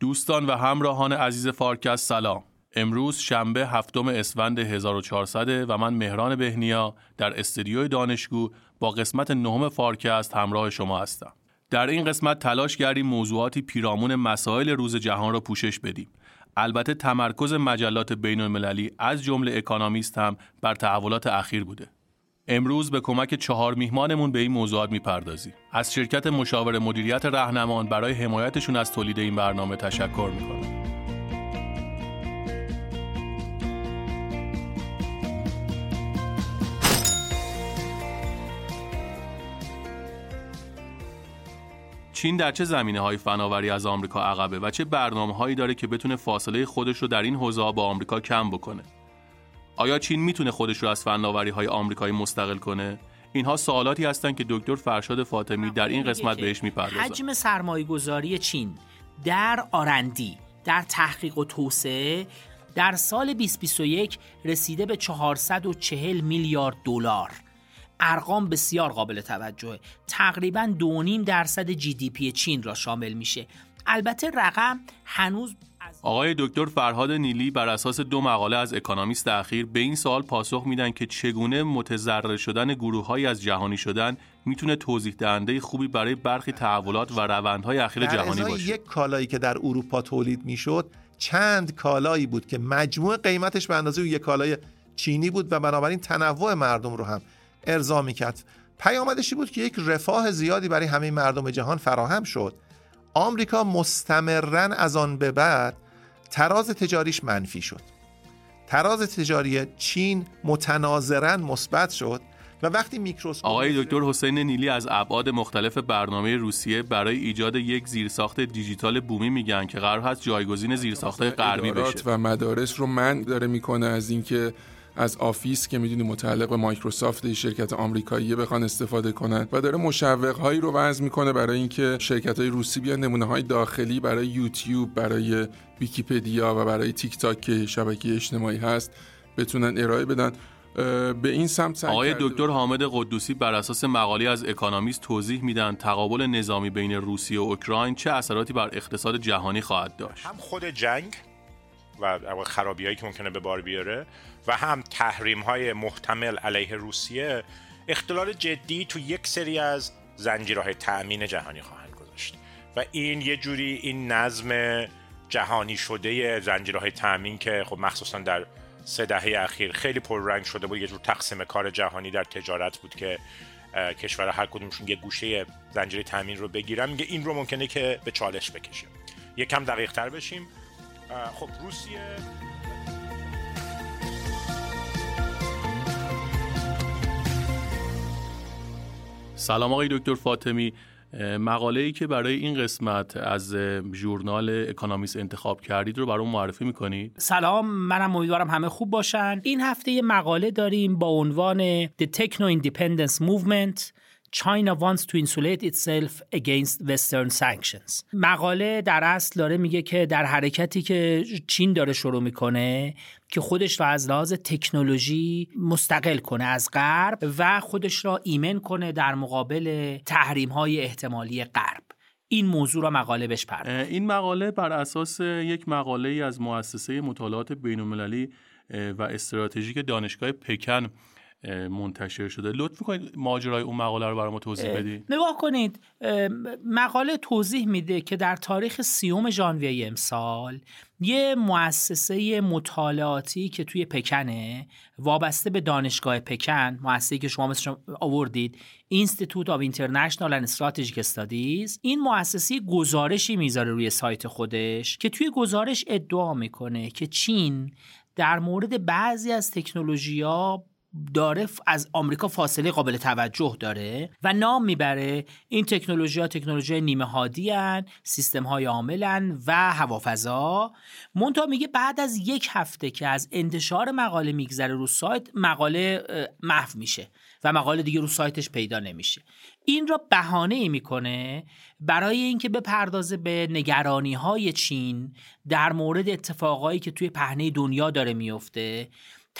دوستان و همراهان عزیز فارکست سلام. امروز شنبه هفتم اسفند 1400 و من مهران بهنیا در استودیوی دانشگو با قسمت نهم فارکست همراه شما هستم. در این قسمت تلاش کردیم موضوعاتی پیرامون مسائل روز جهان را پوشش بدیم. البته تمرکز مجلات بین المللی از جمله اکانامیست هم بر تحولات اخیر بوده. امروز به کمک چهار میهمانمون به این موضوعات می‌پردازیم. از شرکت مشاور مدیریت رهنمان برای حمایتشون از تولید این برنامه تشکر می‌کنم. چین در چه زمینه های فناوری از آمریکا عقبه و چه برنامه هایی داره که بتونه فاصله خودش رو در این حوزه با آمریکا کم بکنه؟ آیا چین می‌تونه خودش رو از فناوری های آمریکایی مستقل کنه؟ اینها سوالاتی هستند که دکتر فرشاد فاطمی در این قسمت بهش می‌پردازه حجم سرمایه گذاری چین در آرندی در تحقیق و توسعه در سال 2021 رسیده به 440 میلیارد دلار. ارقام بسیار قابل توجهه. تقریبا 2.5 درصد GDP چین را شامل میشه. البته رقم هنوز آقای دکتر فرهاد نیلی بر اساس دو مقاله از اکانومیست اخیر به این سوال پاسخ میدن که چگونه متضرر شدن گروه از جهانی شدن می‌تونه توضیح دهنده خوبی برای برخی تحولات و روندهای اخیر جهانی باشه. یک کالایی که در اروپا تولید می‌شد چند کالایی بود که مجموع قیمتش به اندازه یک کالای چینی بود و بنابراین تنوع مردم رو هم ارضا می‌کرد پیامدشی بود که یک رفاه زیادی برای همه مردم جهان فراهم شد آمریکا مستمرا از آن به بعد تراز تجاریش منفی شد. تراز تجاری چین متناظرا مثبت شد و وقتی میکروسکوپ آقای دکتر حسین نیلی از ابعاد مختلف برنامه روسیه برای ایجاد یک زیرساخت دیجیتال بومی میگن که قرار هست جایگزین زیرساخت غربی بشه. و مدارس رو منع داره می‌کنه از اینکه از Office که می‌دونی متعلق به مایکروسافت شرکت آمریکایی بخوان استفاده کنن و داره مشوق هایی رو وضع می‌کنه برای اینکه شرکت های روسی بیان نمونه های داخلی برای یوتیوب برای ویکیپدیا و برای تیک تاک که شبکه اجتماعی هست بتونن ارائه بدن. به این سمت آقای دکتر حامد قدوسی بر اساس مقاله از اکانومیست توضیح میدن تقابل نظامی بین روسیه و اوکراین چه اثراتی بر اقتصاد جهانی خواهد داشت. هم خود جنگ و خرابی هایی که ممکنه به بار بیاره و هم تحریم های محتمل علیه روسیه اختلال جدی تو یک سری از زنجیرهای تأمین جهانی خواهند گذاشت. و این یه جوری این نظم جهانی شده زنجیرهای تأمین که خب مخصوصا در سه دهه اخیر خیلی پررنگ شده بود یه جور تقسیم کار جهانی در تجارت بود که کشور هر کدومشون یه گوشه زنجیره تامین رو بگیرن. میگه این رو ممکنه که به چالش بکشه یکم دقیق تر بشیم خب روسیه سلام آقای دکتر فاطمی. مقاله ای که برای این قسمت از ژورنال اکانومیست انتخاب کردید رو برام معرفی می‌کنید؟ سلام منم امیدوارم همه خوب باشن. این هفته یه مقاله داریم با عنوان The Techno Independence Movement. China wants to insulate itself against Western sanctions. مقاله در اصل داره میگه که در حرکتی که چین داره شروع می‌کنه که خودش را از لحاظ تکنولوژی مستقل کنه از غرب و خودش را ایمن کنه در مقابل تحریم های احتمالی غرب این موضوع را مقاله بهش این مقاله بر اساس یک مقاله از مؤسسه مطالعات بین و استراتژیک دانشگاه پکن منتشر شده. لطف کنید ماجرای اون مقاله رو برای ما توضیح بدید؟ نگاه کنید مقاله توضیح میده که در تاریخ سیوم ژانویه امسال یه مؤسسه مطالعاتی که توی پکنه وابسته به دانشگاه پکن مؤسسه‌ای که شما مثل آوردید Institute of International and Strategic Studies این مؤسسه گزارشی می‌ذاره روی سایت خودش که توی گزارش ادعا می‌کنه که چین در مورد بعضی از تکنولوژی ها داره از آمریکا فاصله قابل توجه داره و نام می‌بره. این تکنولوژی ها تکنولوژی نیمه هادی هن، سیستم های عاملن و هوافضا. مونتا میگه بعد از یک هفته که از انتشار مقاله میگذره رو سایت مقاله محو میشه و مقاله دیگه رو سایتش پیدا نمیشه. این را بهانه ای می‌کنه برای اینکه بپردازه به نگرانی های چین در مورد اتفاقایی که توی پهنه دنیا داره میفته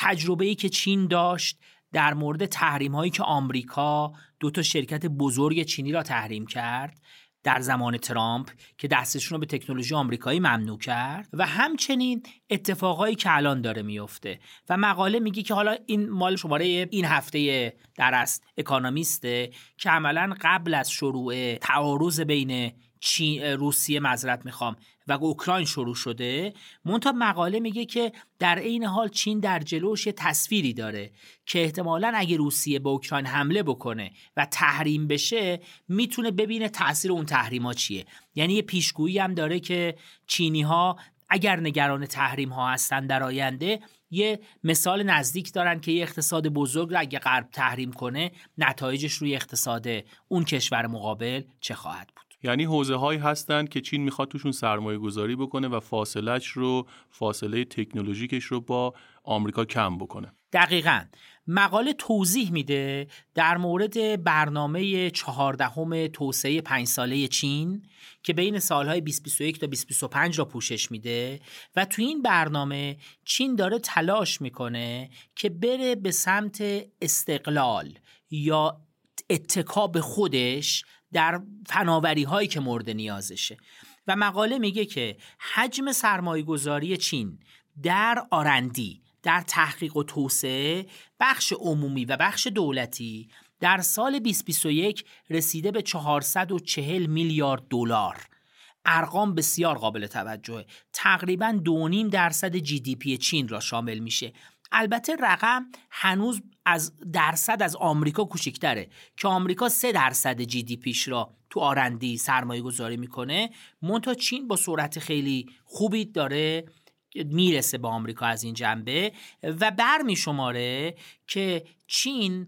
تجربه ای که چین داشت در مورد تحریم هایی که آمریکا دو تا شرکت بزرگ چینی را تحریم کرد در زمان ترامپ که دستشون رو به تکنولوژی آمریکایی ممنوع کرد و همچنین اتفاقایی که الان داره میفته و مقاله میگه که حالا این مال شماره این هفته در است اکانومیسته که عملا قبل از شروع تعارض بین چین روسیه مذرت می‌خوام و اوکراین شروع شده مونتا مقاله میگه که در عین حال چین در جلوش یه تصویری داره که احتمالا اگه روسیه به اوکراین حمله بکنه و تحریم بشه می‌تونه ببینه تاثیر اون تحریما چیه. یعنی یه پیشگویی هم داره که چینی ها اگر نگران تحریم ها هستن در آینده یه مثال نزدیک دارن که یه اقتصاد بزرگ رو اگه غرب تحریم کنه نتایجش روی اقتصاد اون کشور مقابل چه خواهد بود. یعنی حوزه هایی هستند که چین می‌خواد توشون سرمایه گذاری بکنه و فاصلهش رو فاصله تکنولوژیکش رو با آمریکا کم بکنه. دقیقا. مقاله توضیح میده در مورد برنامه چهاردهم توسعه پنج ساله چین که بین سالهای 2021 تا 2025 را پوشش میده و تو این برنامه چین داره تلاش می‌کنه که بره به سمت استقلال یا اتکا به خودش در فناوری هایی که مورد نیازشه. و مقاله میگه که حجم سرمایه گذاری چین در آرندی در تحقیق و توسعه بخش عمومی و بخش دولتی در سال 2021 رسیده به 440 میلیارد دلار. ارقام بسیار قابل توجهه. تقریبا 2.5 درصد جی دی پی چین را شامل میشه. البته رقم هنوز از درصد از آمریکا کوچکتره که آمریکا 3 درصد جی دی پیش را تو آرندی سرمایه گذاری می‌کنه. مونتا چین با سرعت خیلی خوبی داره می‌رسه به آمریکا از این جنبه و بر شماره که چین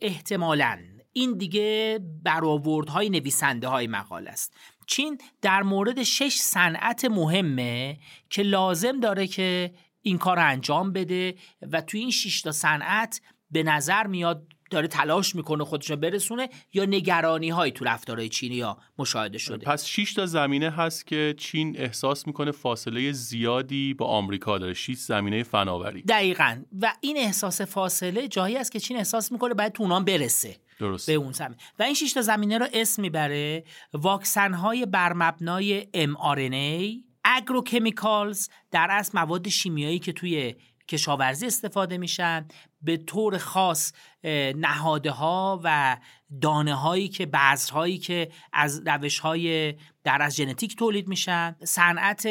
احتمالا این دیگه برآوردهای نویسنده های مقاله است. چین در مورد شش صنعت مهمه که لازم داره که این کار رو انجام بده و توی این شش تا صنعت به نظر میاد داره تلاش می‌کنه خودش رو برسونه یا نگرانی هایی تو رفتارهای چینی ها مشاهده شده؟ پس 6 تا زمینه هست که چین احساس می‌کنه فاصله زیادی با آمریکا داره. 6 زمینه فناوری. دقیقا. و این احساس فاصله جایی است که چین احساس می‌کنه باید تو اونام برسه. درست. به اون زمین و این 6 تا زمینه رو اسم می‌بره واکسن های بر مبنای mRNA اگروکمیکالز در اصل مواد شیمیایی که توی کشاورزی استفاده میشن به طور خاص نهاده ها و دانه هایی که بذرهایی که از روش های در از ژنتیک تولید میشن. صنعت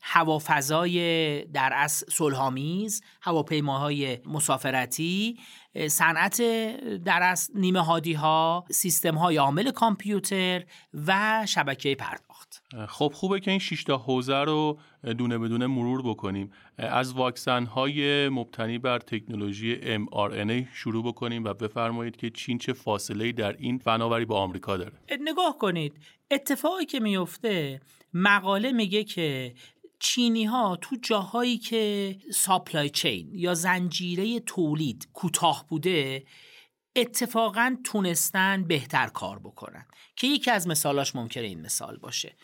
هوافضای در از صلحآمیز هواپیماهای مسافرتی. صنعت در از نیمه هادی ها سیستم های عامل کامپیوتر و شبکه پرداخت خب خوبه که این 6 تا حوزه رو دونه بدونه مرور بکنیم. از واکسن های مبتنی بر تکنولوژی mRNA شروع بکنیم و بفرمایید که چین چه فاصله در این فناوری با آمریکا داره. نگاه کنید. اتفاقی که میفته مقاله میگه که چینی ها تو جاهایی که ساپلای چین یا زنجیره تولید کوتاه بوده اتفاقا تونستن بهتر کار بکنن که یکی از مثالاش ممکنه این مثال باشه.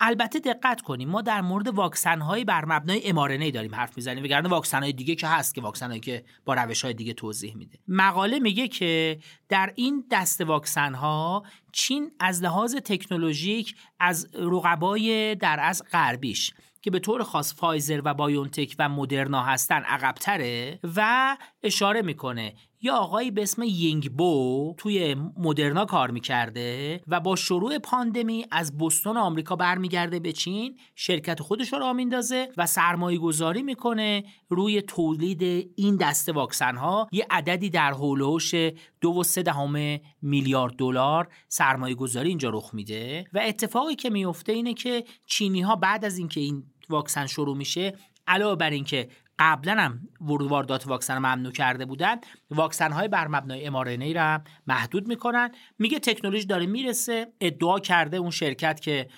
البته دقت کنیم ما در مورد واکسن های بر مبنای امارنه داریم حرف می‌زنیم وگرنه واکسن های دیگه که هست که واکسن هایی که با روش های دیگه توضیح میده. مقاله میگه که در این دست واکسن ها چین از لحاظ تکنولوژیک از رقبای در از غربیش که به طور خاص فایزر و بایونتک و مدرنا هستن عقبتره و اشاره می‌کنه یا آقایی به اسم یینگ بو توی مدرنا کار می‌کرده و با شروع پاندمی از بستون آمریکا برمیگرده به چین شرکت خودش رو را میندازه و سرمایه گذاری می‌کنه روی تولید این دسته واکسن ها یه عددی در هولوش دو و سه دهم میلیارد دلار سرمایه گذاری اینجا رخ میده. و اتفاقی که میفته اینه که چینی ها بعد از اینکه این واکسن شروع میشه علاوه بر اینکه قبلا هم واردات واکسن ممنوع کرده بودن. واکسن های بر مبنای RNA را محدود می‌کنن. میگه تکنولوژی داره می‌رسه ادعا کرده اون شرکت که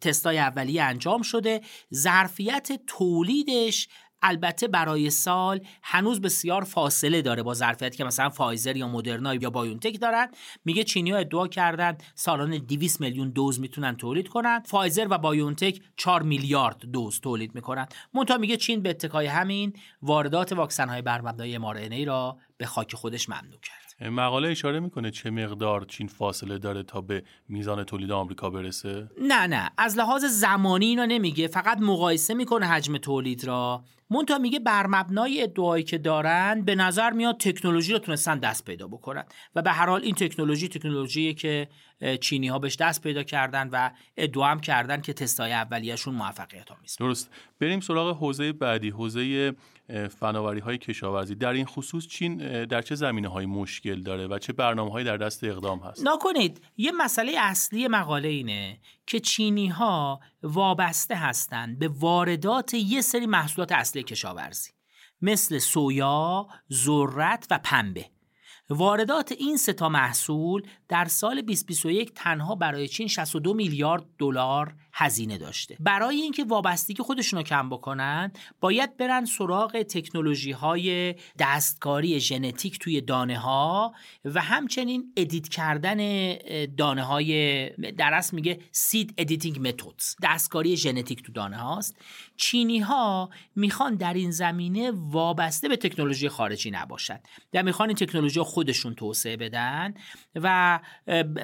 تستای اولیه انجام شده. ظرفیت تولیدش البته برای سال هنوز بسیار فاصله داره با ظرفیتی که مثلا فایزر یا مدرنا یا بایونتک دارن. میگه چینی ها ادعا کردن سالانه 200 میلیون دوز می‌تونن تولید کنن. فایزر و بایونتک 4 میلیارد دوز تولید می‌کنن. منتها میگه چین به اتکای همین واردات واکسن های بر مبنای ای را به خاک خودش ممنوع کرد. مقاله اشاره می‌کنه چه مقدار چین فاصله داره تا به میزان تولید آمریکا برسه؟ نه نه. از لحاظ زمانی اینا نمیگه. فقط مقایسه می‌کنه حجم تولید را. مونتا میگه بر مبنای ادعایی که دارن به نظر میاد تکنولوژی رو تونستن دست پیدا بکنن. و به هر حال این تکنولوژی تکنولوژی که چینی ها بهش دست پیدا کردن و ادعا هم کردن که تستای اولیه‌شون موفقیت آمیز درست. بریم سراغ حوزه بعدی. حوزه فناوری های کشاورزی. در این خصوص چین در چه زمینه های مشکل داره و چه برنامه در دست اقدام هست؟ نکنید یه مسئله اصلی مقاله اینه که چینی ها وابسته هستند به واردات یه سری محصولات اصلی کشاورزی مثل سویا، ذرت و پنبه. واردات این سه تا محصول در سال 2021 تنها برای چین 62 میلیارد دلار هزینه داشته. برای اینکه وابستگی خودشون رو کم بکنن باید برن سراغ تکنولوژی های دستکاری ژنتیک توی دانه ها و همچنین edit کردن دانه های در اصل میگه seed editing methods دستکاری ژنتیک تو دانه هاست چینی ها می‌خوان در این زمینه وابسته به تکنولوژی خارجی نباشد و می‌خوان این تکنولوژی خودشون توسعه بدن و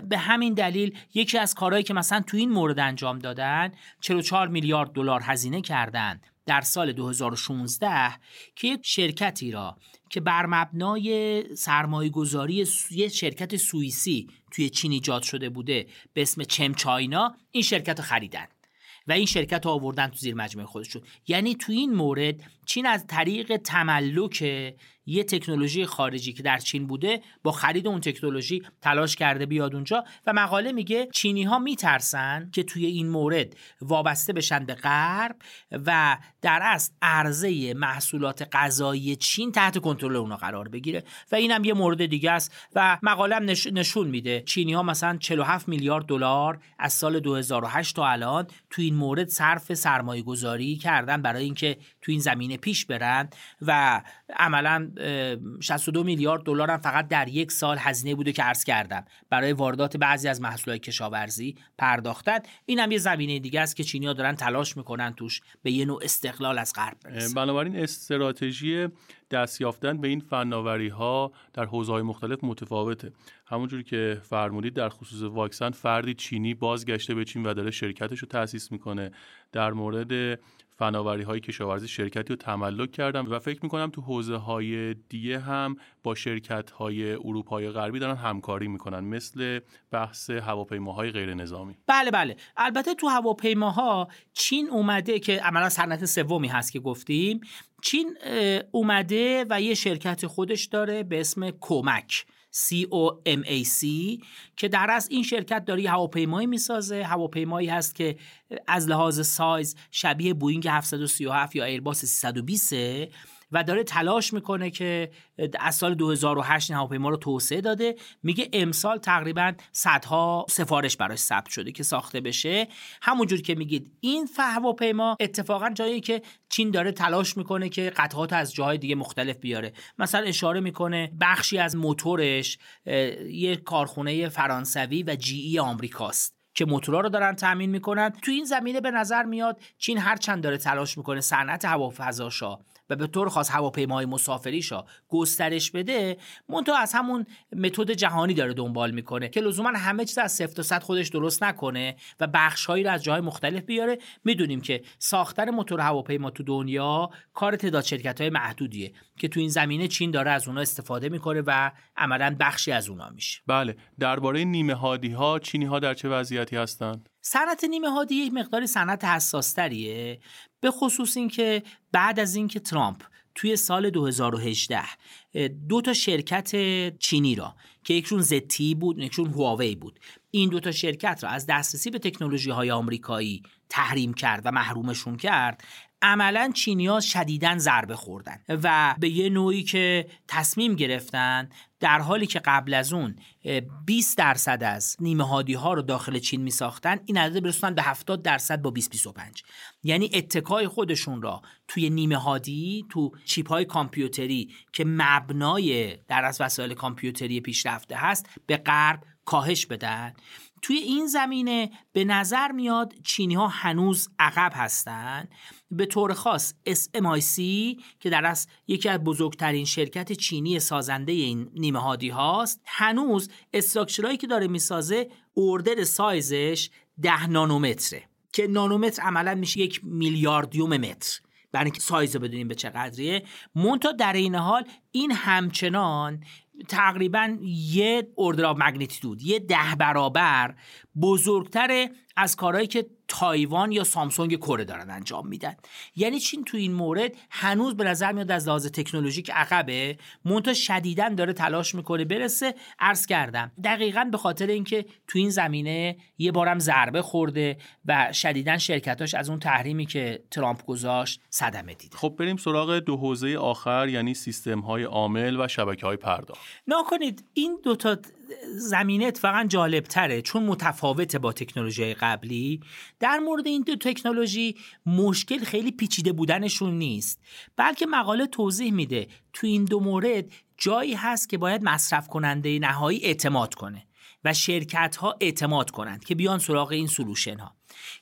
به همین دلیل یکی از کارهایی که مثلا تو این مورد انجام دادن 44 میلیارد دلار هزینه کردند در سال 2016 که یک شرکتی را که بر مبنای سرمایه گذاری یه شرکت سوئیسی توی چین ایجاد شده بوده به اسم چم چاینا این شرکت رو خریدن و این شرکت رو آوردن تو زیر مجموعه خودشون. یعنی تو این مورد چین از طریق تملک یه تکنولوژی خارجی که در چین بوده با خرید اون تکنولوژی تلاش کرده بیاد اونجا و مقاله میگه چینی ها میترسن که توی این مورد وابسته بشن به غرب و در اصل عرضه محصولات غذایی چین تحت کنترل اونا قرار بگیره. و اینم یه مورد دیگه است و مقاله هم نشون میده چینی ها مثلا 47 میلیارد دلار از سال 2008 تا الان توی این مورد صرف سرمایه گذاری کردن برای اینکه توی این زمینه پیش برن و عملا 62 میلیارد دلار هم فقط در یک سال هزینه بوده که عرض کردم. برای واردات بعضی از محصولات کشاورزی پرداختن. این هم یه زمینه دیگه است که چینی‌ها دارن تلاش می‌کنن توش به یه نوع استقلال از غرب برسن. بنابراین استراتژی دست یافتن به این فناوری ها در حوزه های مختلف متفاوته. همونجوری که فرمودید در خصوص واکسن فردی چینی بازگشته به چین و داره شرکتش رو تأسیس می‌کنه. در مورد فناوری های کشاورزی شرکتی رو تملک کردم و فکر می‌کنم تو حوزه های دیگه هم با شرکت های اروپای غربی دارن همکاری می‌کنن مثل بحث هواپیماهای غیر نظامی بله بله. البته تو هواپیماها چین اومده که عملا صنعت سومی هست که گفتیم. چین اومده و یه شرکت خودش داره به اسم کومک. COMAC که در از این شرکت داره یه هواپیمایی می‌سازه. هواپیمایی هست که از لحاظ سایز شبیه بوینگ 737 یا ایرباس 320 و داره تلاش می‌کنه که از سال 2008 این هواپیما رو توسعه داده. میگه امسال تقریبا صدها سفارش براش ثبت شده که ساخته بشه. همونجور که میگید این هواپیما اتفاقا جایی که چین داره تلاش می‌کنه که قطعات از جاهای دیگه مختلف بیاره. مثلا اشاره می‌کنه بخشی از موتورش یه کارخونه فرانسوی و جی ای آمریکاست. که موتورا رو دارن تامین می‌کنن. تو این زمینه به نظر میاد چین هر چند داره تلاش می‌کنه صنعت هوافضاشا و به طور خاص هواپیماهای مسافریشا گسترش بده منتها از همون متد جهانی داره دنبال می‌کنه که لزوما همه چیز از صفر تا صد خودش درست نکنه و بخشهایی رو از جای مختلف بیاره. می‌دونیم که ساختن موتور هواپیما تو دنیا کار تعداد شرکت های محدودیه که تو این زمینه چین داره از اونها استفاده می‌کنه و عملا بخشی از اونها میشه. بله درباره نیمه هادی ها چینی ها در چه وضعیتی هستند صنعت نیمه هادی یک مقداری صنعت حساستریه به خصوص اینکه بعد از اینکه ترامپ توی سال 2018 دو تا شرکت چینی را که یکشون زتی بود یکشون هواوی بود این دو تا شرکت را از دسترسی به تکنولوژی های آمریکایی تحریم کرد و محرومشون کرد عملا چینیا شدیدن ضربه خوردن و به یه نوعی که تصمیم گرفتن در حالی که قبل از اون 20 درصد از نیمه هادی ها رو داخل چین می ساختن این عدد برسونن به 70 درصد با 2025 یعنی اتکای خودشون را توی نیمه هادی تو چیپ های کامپیوتری که مبنای در از وسایل کامپیوتری پیشرفته هست به غرب کاهش بدن. توی این زمینه به نظر میاد چینی ها هنوز عقب هستن. به طور خاص SMIC که در از یکی از بزرگترین شرکت چینی سازنده این نیمه هادی هاست. هنوز structure هایی که داره می‌سازه order size ش ده نانومتره که نانومتر عملا میشه یک میلیاردیوم متر. برای اینکه سایز رو بدونیم به چه مونتا در این حال این همچنان تقریبا یه order of magnitude یه ده برابر بزرگتر از کارهایی که تایوان یا سامسونگ کره دارن انجام میدن. یعنی چین تو این مورد هنوز به نظر میاد از لحاظ تکنولوژیک عقبه. مونتا شدیدا داره تلاش می‌کنه برسه. عرض کردم دقیقا به خاطر اینکه تو این زمینه یه بارم ضربه خورده و شدیدا شرکتاش از اون تحریمی که ترامپ گذاشت صدمه دیده. خب بریم سراغ دو حوزه آخر یعنی سیستم های عامل و شبکه های پرداخت. نکنید این دوتا زمینه اتفاقا جالب تره چون متفاوته با تکنولوژی قبلی در مورد این دو تکنولوژی مشکل خیلی پیچیده بودنشون نیست. بلکه مقاله توضیح میده تو این دو مورد جایی هست که باید مصرف کننده نهایی اعتماد کنه و شرکت ها اعتماد کنند که بیان سراغ این سلوشن ها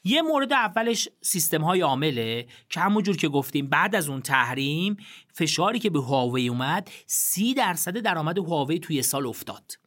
یه مورد اولش سیستم های عامله که همونجور که گفتیم بعد از اون تحریم فشاری که به هواوی اومد سی درصد درآمد هواوی توی سال افتاد.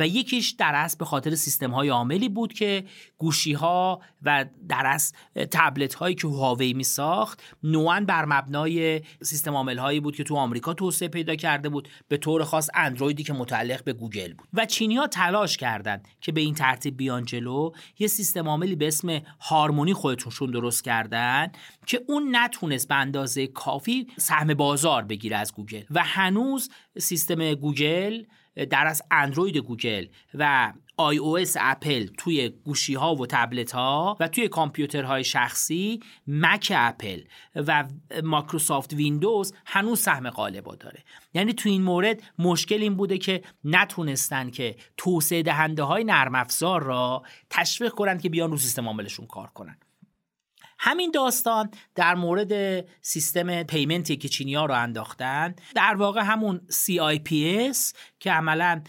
و یکیش در اصل به خاطر سیستم های عاملی بود که گوشی ها و در اصل تبلت هایی که هواوی می ساخت نوعا بر مبنای سیستم عامل هایی بود که تو آمریکا توسعه پیدا کرده بود به طور خاص اندرویدی که متعلق به گوگل بود. و چینی ها تلاش کردند که به این ترتیب بیان جلو. یه سیستم عاملی به اسم هارمونی خودتونشون درست کردن که اون نتونست به اندازه کافی سهم بازار بگیره از گوگل. و هنوز سیستم گوگل در از اندروید گوگل و iOS اپل توی گوشی ها و تبلت ها و توی کامپیوترهای شخصی مک اپل و مایکروسافت ویندوز هنوز سهم غالبا داره. یعنی توی این مورد مشکل این بوده که نتونستن که توسعه دهنده های نرم افزار را تشویق کنن که بیان رو سیستم عاملشون کار کنن. همین داستان در مورد سیستم payment ی که چینی ها رو انداختن. در واقع همون CIPS که عملا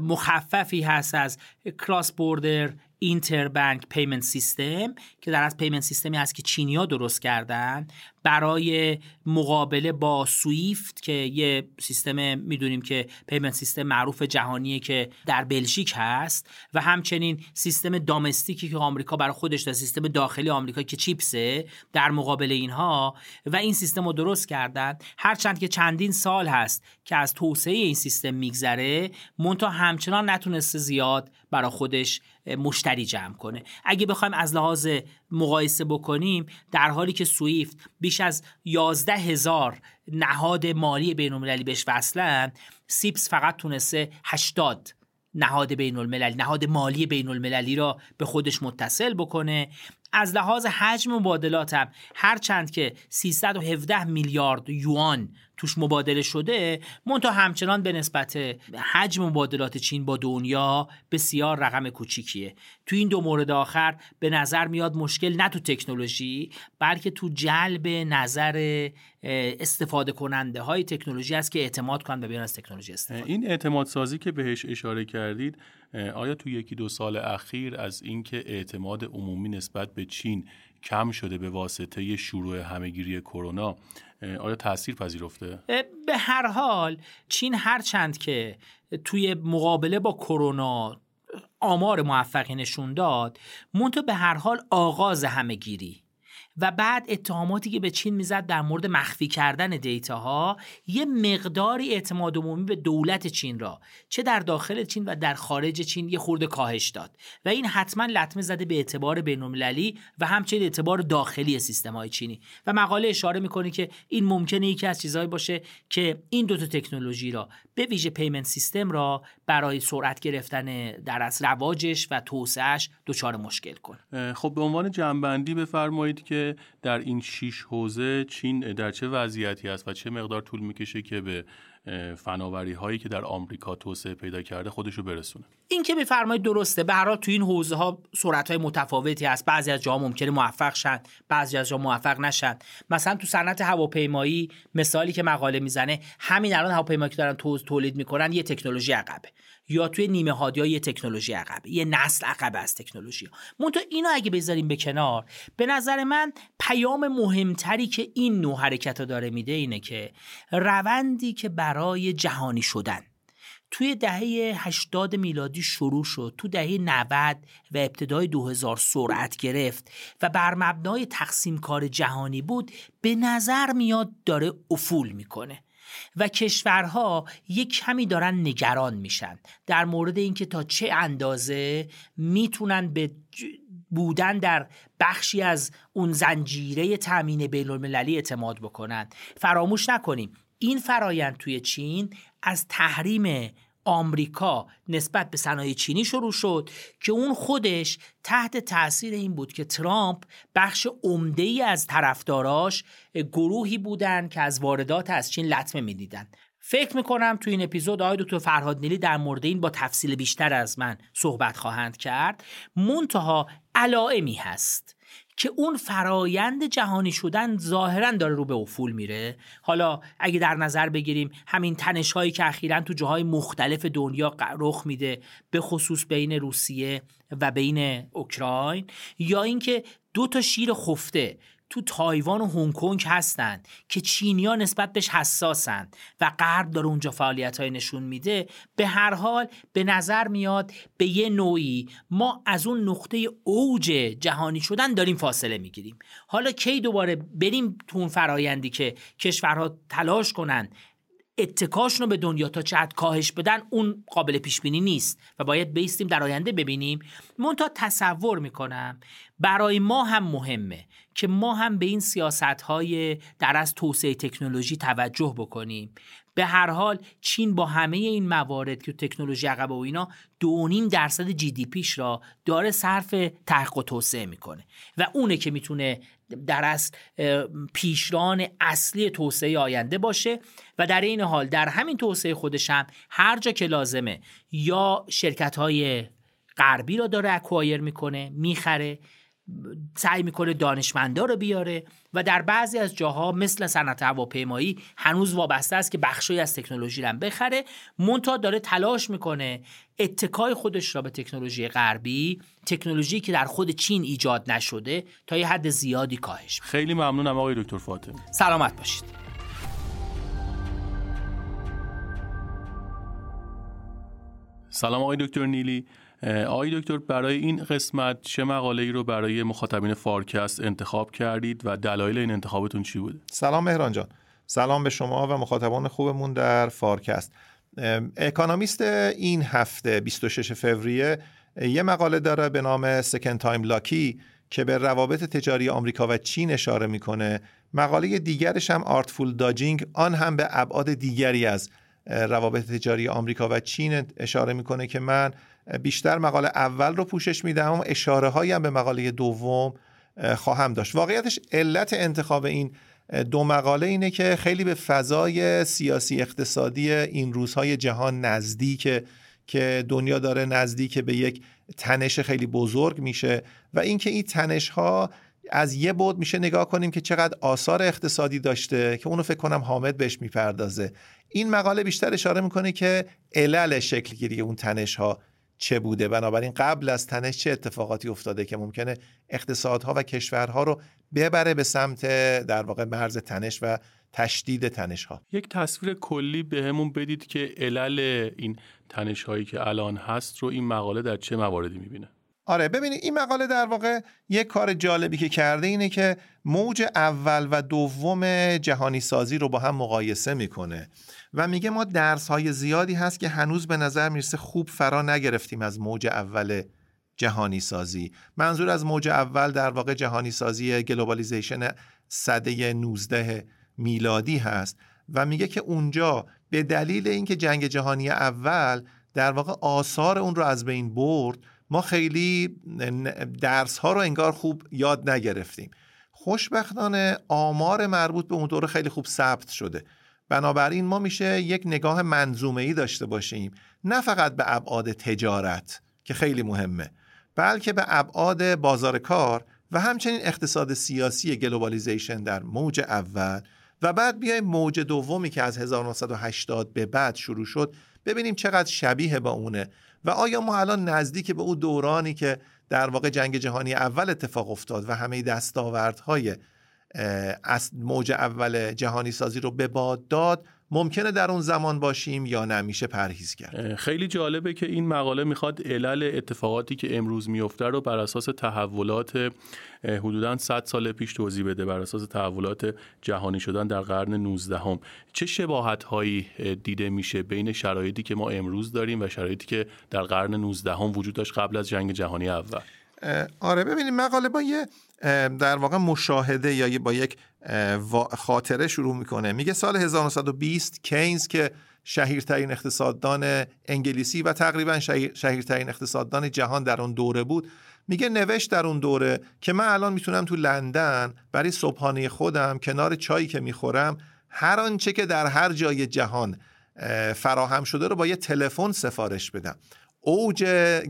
مخففی هست از Cross-Border Interbank Payment System که در از payment سیستمی هست که چینیا درست کردن. برای مقابله با سویفت که یه سیستم می‌دونیم که payment system معروف جهانیه که در بلژیک هست و همچنین سیستم domestic ی که آمریکا برای خودش در سیستم داخلی آمریکا که CHIPS ه در مقابل اینها. و این سیستم رو درست کردن. هرچند که چندین سال هست که از توسعه این سیستم میگذره مونتا همچنان نتونسته زیاد برای خودش مشتری جمع کنه. اگه بخوایم از لحاظ مقایسه بکنیم در حالی که سویفت بیش از 11 هزار نهاد مالی بین المللی بهش وصلن سیپس فقط تونسته 80 نهاد بین المللی نهاد مالی بین المللی را به خودش متصل بکنه. از لحاظ حجم مبادلات هم هرچند که 317 میلیارد یوان توش مبادله شده منتها همچنان به نسبت حجم مبادلات چین با دنیا بسیار رقم کوچیکیه. تو این دو مورد آخر به نظر میاد مشکل نه تو تکنولوژی بلکه تو جلب نظر استفاده کننده های تکنولوژی است که اعتماد کنند و بیان از تکنولوژی استفاده این اعتماد سازی که بهش اشاره کردید آیا تو یکی دو سال اخیر از اینکه اعتماد عمومی نسبت به چین کم شده به واسطه شروع همهگیری کرونا آیا تاثیر پذیرفته؟ به هر حال چین هرچند که توی مقابله با کرونا آمار موفقی نشون داد منتها به هر حال آغاز همهگیری. و بعد اتهاماتی که به چین می‌زد در مورد مخفی کردن دیتاها یه مقداری اعتماد عمومی به دولت چین را چه در داخل چین و در خارج چین یه خورده کاهش داد. و این حتما لطمه زده به اعتبار بین‌المللی و همچنین اعتبار داخلی سیستم های چینی. و مقاله اشاره می‌کنه که این ممکنه یکی از چیزهایی باشه که این دوتا تکنولوژی را به ویژه پیمنت سیستم را برای سرعت گرفتن در از رواجش و توسعهش دچار مشکل کنه. خب به عنوان جنبندی بفرمایید که در این شیش حوزه چین در چه وضعیتی است و چه مقدار طول می‌کشه که به فناوری هایی که در آمریکا توسعه پیدا کرده خودشو برسونه؟ این که میفرمایید درسته. به هر تو این حوزه ها سرعت های متفاوتی هست. بعضی از جاها ممکنه موفق شن بعضی از جاها موفق نشن. مثلا تو صنعت هواپیمایی مثالی که مقاله می‌زنه همین الان هواپیمایی که دارن تولید می‌کنن یه تکنولوژی عقبه. یا توی نیمه هادی یه تکنولوژی عقبه یه نسل عقبه از تکنولوژی ها. تو اینو اگه بذاریم به کنار به نظر من پیام مهمتری که این نوع حرکت داره میده اینه که روندی که برای جهانی شدن. توی دهه 80 میلادی شروع شد تو دهه 90 و ابتدای 2000 سرعت گرفت و بر مبنای تقسیم کار جهانی بود به نظر میاد داره افول می‌کنه. و کشورها یک کمی دارن نگران میشن در مورد اینکه تا چه اندازه می‌تونن به بودن در بخشی از اون زنجیره تامین بین المللی اعتماد بکنن. فراموش نکنیم این فرایند توی چین از تحریم آمریکا نسبت به صنایع چینی شروع شد که اون خودش تحت تاثیر این بود که ترامپ بخش عمده ای از طرفداراش گروهی بودن که از واردات از چین لطمه می‌دیدن. فکر می‌کنم تو این اپیزود آقای دکتر فرهاد نیلی در مورد این با تفصیل بیشتر از من صحبت خواهند کرد. منتها علائمی هست. که اون فرایند جهانی شدن ظاهرا داره رو به افول میره. حالا اگه در نظر بگیریم همین تنش هایی که اخیرا تو جاهای مختلف دنیا رخ میده به خصوص بین روسیه و بین اوکراین یا اینکه دو تا شیر خفته تو تایوان و هنگ کنگ هستن که چینیا نسبت بهش حساسن و غرب داره اونجا فعالیت های نشون میده به هر حال به نظر میاد به یه نوعی ما از اون نقطه اوج جهانی شدن داریم فاصله می‌گیریم. حالا کی دوباره بریم تو اون فرایندی که کشورها تلاش کنن اتکاشون رو به دنیا تا چه کاهش بدن اون قابل پیش بینی نیست و باید بیستیم در آینده ببینیم. من تا تصور می‌کنم برای ما هم مهمه. که ما هم به این سیاست های در از توسعه تکنولوژی توجه بکنیم. به هر حال چین با همه این موارد که تکنولوژی عقب و اینا دو درصد جی دی پیش را داره صرف تحقیق و توسعه می‌کنه و اونه که می‌تونه در از پیشران اصلی توسعه آینده باشه و در این حال در همین توسعه خودش هم هر جا که لازمه یا شرکت های غربی را داره اکوایر می‌کنه می‌خره سعی می‌کنه دانشمندا رو بیاره و در بعضی از جاها مثل صنعت هواپیمایی هنوز وابسته است که بخشی از تکنولوژی رو بخره. مونتا داره تلاش می‌کنه اتکای خودش را به تکنولوژی غربی تکنولوژی که در خود چین ایجاد نشده تا یه حد زیادی کاهش خیلی ممنونم آقای دکتر فاطمی. سلامت باشید. سلام آقای دکتر نیلی. آقای دکتر برای این قسمت چه مقاله ای رو برای مخاطبین فارکست انتخاب کردید و دلایل این انتخابتون چی بوده؟ سلام مهران جان. سلام به شما و مخاطبان خوبمون در فارکست. اکانومیست این هفته 26 فوریه یه مقاله داره به نام Second time lucky که به روابط تجاری آمریکا و چین اشاره می‌کنه. مقاله دیگرش هم Artful dodging آن هم به ابعاد دیگری از روابط تجاری آمریکا و چین اشاره می‌کنه که من بیشتر مقاله اول رو پوشش میدم و اشاره هایی هم به مقاله دوم خواهم داشت. واقعیتش علت انتخاب این دو مقاله اینه که خیلی به فضای سیاسی اقتصادی این روزهای جهان نزدیک که دنیا داره نزدیک به یک تنش خیلی بزرگ میشه و اینکه این تنش ها از یه بود میشه نگاه کنیم که چقدر آثار اقتصادی داشته که اونو فکر کنم حامد بهش می‌پردازه. این مقاله بیشتر اشاره می‌کنه که علل شکلگیری اون تنش ها چه بوده. بنابراین قبل از تنش چه اتفاقاتی افتاده که ممکنه اقتصادها و کشورها رو ببره به سمت در واقع مرز تنش و تشدید تنش ها یک تصویر کلی بهمون به بدید که علل این تنش هایی که الان هست رو این مقاله در چه مواردی می‌بینه. آره ببینید این مقاله در واقع یک کار جالبی که کرده اینه که موج اول و دوم جهانی سازی رو با هم مقایسه می‌کنه. و میگه ما درس های زیادی هست که هنوز به نظر می‌رسه خوب فرا نگرفتیم از موج اول جهانی سازی منظور از موج اول در واقع جهانی سازی globalization صده 19 میلادی هست و میگه که اونجا به دلیل اینکه جنگ جهانی اول در واقع آثار اون رو از بین برد ما خیلی درس ها رو انگار خوب یاد نگرفتیم. خوشبختانه آمار مربوط به اون دوره خیلی خوب ثبت شده. بنابراین ما میشه یک نگاه منظومه ای داشته باشیم. نه فقط به ابعاد تجارت که خیلی مهمه بلکه به ابعاد بازار کار و همچنین اقتصاد سیاسی globalization در موج اول. و بعد بیایم موج دومی که از 1980 به بعد شروع شد ببینیم چقدر شبیه با اونه. و آیا ما الان نزدیک به اون دورانی که در واقع جنگ جهانی اول اتفاق افتاد و همه دستاوردهای از موج اول جهانی سازی رو به باد داد. ممکنه در اون زمان باشیم یا نمیشه پرهیز کرد. خیلی جالبه که این مقاله می‌خواد علل اتفاقاتی که امروز میفته رو بر اساس تحولات حدودا 100 سال پیش توضیح بده بر اساس تحولات جهانی شدن در قرن 19 هم. چه شباهت هایی دیده میشه بین شرایطی که ما امروز داریم و شرایطی که در قرن 19 هم وجود داشت قبل از جنگ جهانی اول؟ آره ببینیم مقاله با یه در واقع مشاهده یا با یک خاطره شروع می‌کنه. میگه سال 1920 کینز که شهیرترین اقتصاددان انگلیسی و تقریبا شهیرترین اقتصاددان جهان در اون دوره بود میگه نوشت در اون دوره که من الان می‌تونم تو لندن برای صبحانه خودم کنار چایی که می‌خورم هر آنچه که در هر جای جهان فراهم شده رو با یه تلفن سفارش بدم. اوج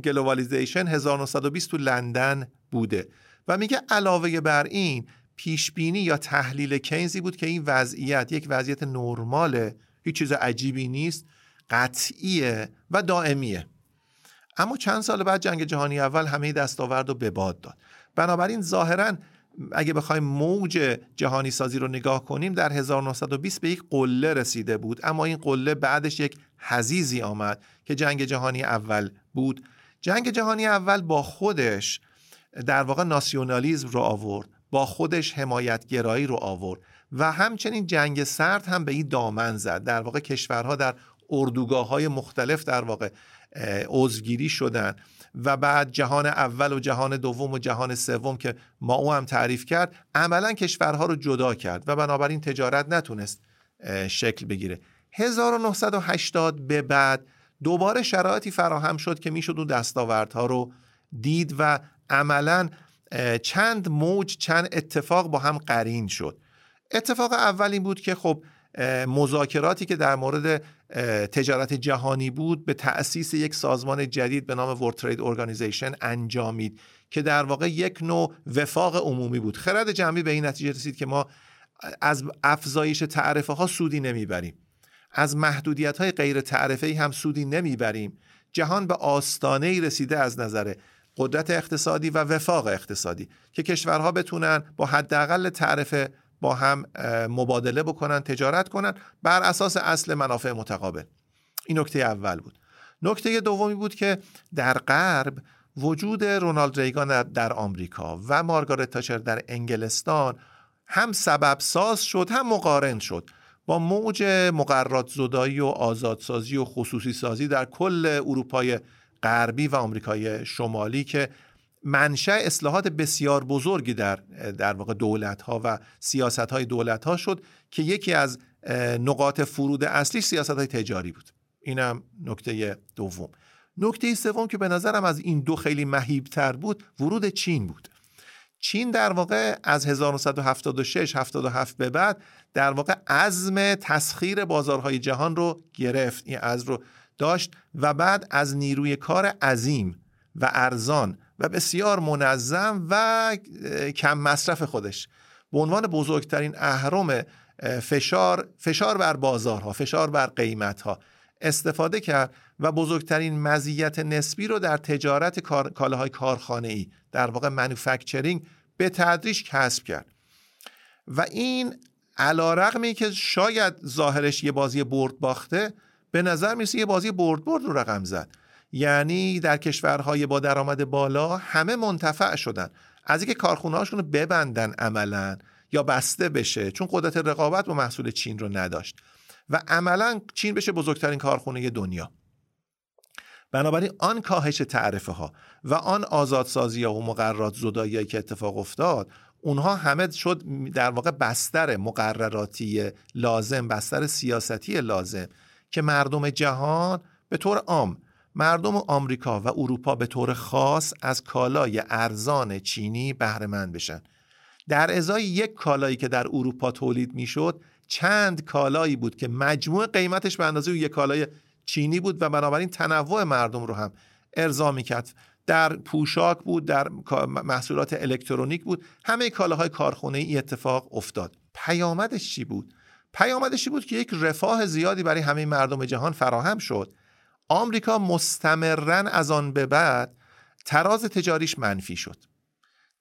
globalization 1920 تو لندن بوده. و میگه علاوه بر این پیش بینی یا تحلیل کینزی بود که این وضعیت یک وضعیت نرماله هیچ چیز عجیبی نیست قطعیه و دائمیه. اما چند سال بعد جنگ جهانی اول همه دستاورد رو به باد داد. بنابراین ظاهرا اگه بخوایم موج جهانی سازی رو نگاه کنیم در 1920 به یک قله رسیده بود. اما این قله بعدش یک حضیضی آمد که جنگ جهانی اول بود. جنگ جهانی اول با خودش در واقع ناسیونالیزم رو آورد با خودش حمایتگرایی رو آورد و همچنین جنگ سرد هم به این دامن زد. در واقع کشورها در اردوگاه های مختلف در واقع عضوگیری شدن و بعد جهان اول و جهان دوم و جهان سوم که ما او هم تعریف کرد عملا کشورها رو جدا کرد و بنابراین تجارت نتونست شکل بگیره. 1980 به بعد دوباره شرایطی فراهم شد که می‌شد اون دستاوردها رو دید و عملا چند موج چند اتفاق با هم قرین شد. اتفاق اول این بود که خب مذاکراتی که در مورد تجارت جهانی بود به تأسیس یک سازمان جدید به نام World Trade Organization انجامید که در واقع یک نوع وفاق عمومی بود. خرد جمعی به این نتیجه رسید که ما از افزایش تعرفه ها سودی نمی‌بریم. از محدودیت های غیر تعرفه هم سودی نمی‌بریم. جهان به آستانه رسیده از نظر قدرت اقتصادی و وفاق اقتصادی که کشورها بتونن با حداقل تعرفه با هم مبادله بکنن تجارت کنن بر اساس اصل منافع متقابل. این نکته اول بود. نکته دومی بود که در غرب وجود رونالد ریگان در آمریکا و مارگارت تاچر در انگلستان هم سبب ساز شد هم مقارن شد با موج مقررات زدایی و آزادسازی و خصوصی سازی در کل اروپای غربی و آمریکای شمالی که منشأ اصلاحات بسیار بزرگی در در واقع دولت ها و سیاست های دولت ها شد که یکی از نقاط فرود اصلی سیاست های تجاری بود. اینم نکته دوم. نکته سوم که به نظرم از این دو خیلی مهیبتر بود ورود چین بود. چین در واقع از 1976 77 به بعد در واقع عزم تسخیر بازارهای جهان رو گرفت. این از رو داشت و بعد از نیروی کار عظیم و ارزان و بسیار منظم و کم مصرف خودش. به عنوان بزرگترین اهرم فشار فشار بر بازارها فشار بر قیمتها استفاده کرد و بزرگترین مزیت نسبی رو در تجارت کالاهای کارخانه ای در واقع منوفکچرینگ به تدریج کسب کرد. و این علا رقمی که شاید ظاهرش یه بازی برد باخته به نظر می‌رسه یه بازی برد برد رو رقم زد. یعنی در کشورهای با درآمد بالا همه منتفع شدن. از اینکه کارخونه رو ببندن عملا یا بسته بشه چون قدرت رقابت با محصول چین رو نداشت. و عملا چین بشه بزرگترین کارخونه دنیا. بنابراین آن کاهش تعرفه ها و آن آزادسازی ها و مقررات زدایی که اتفاق افتاد اونها همه شد در واقع بستر مقرراتی لازم بستر سیاستی لازم. که مردم جهان به طور عام مردم آمریکا و اروپا به طور خاص از کالای ارزان چینی بهره مند بشن. در ازای یک کالایی که در اروپا تولید می‌شد چند کالایی بود که مجموع قیمتش به اندازه یک کالای چینی بود و بنابراین تنوع مردم رو هم ارضا می‌کرد. در پوشاک بود در محصولات الکترونیک بود. همه کالاهای کارخونه ای اتفاق افتاد. پیامدش چی بود؟ پیامدش چی بود که یک رفاه زیادی برای همه مردم جهان فراهم شد. آمریکا مستمرا از آن به بعد تراز تجاریش منفی شد.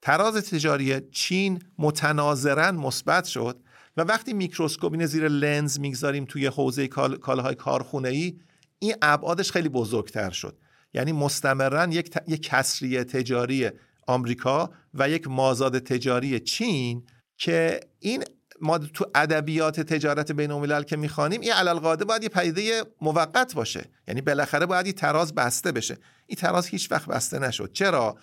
تراز تجاری چین متناظرا مثبت شد و وقتی میکروسکوپ اینه زیر لنز می‌گذاریم توی حوزه کالاهای کارخونه ای این ابعادش خیلی بزرگتر شد. یعنی مستمرا یک, ت... یک کسری تجاری آمریکا و یک مازاد تجاری چین که این ما تو ادبیات تجارت بین الملل که می‌خوانیم این علل قاعده باید یه پدیده موقت باشه. یعنی بالاخره باید یه تراز بسته بشه. این تراز هیچ وقت بسته نشد. چرا؟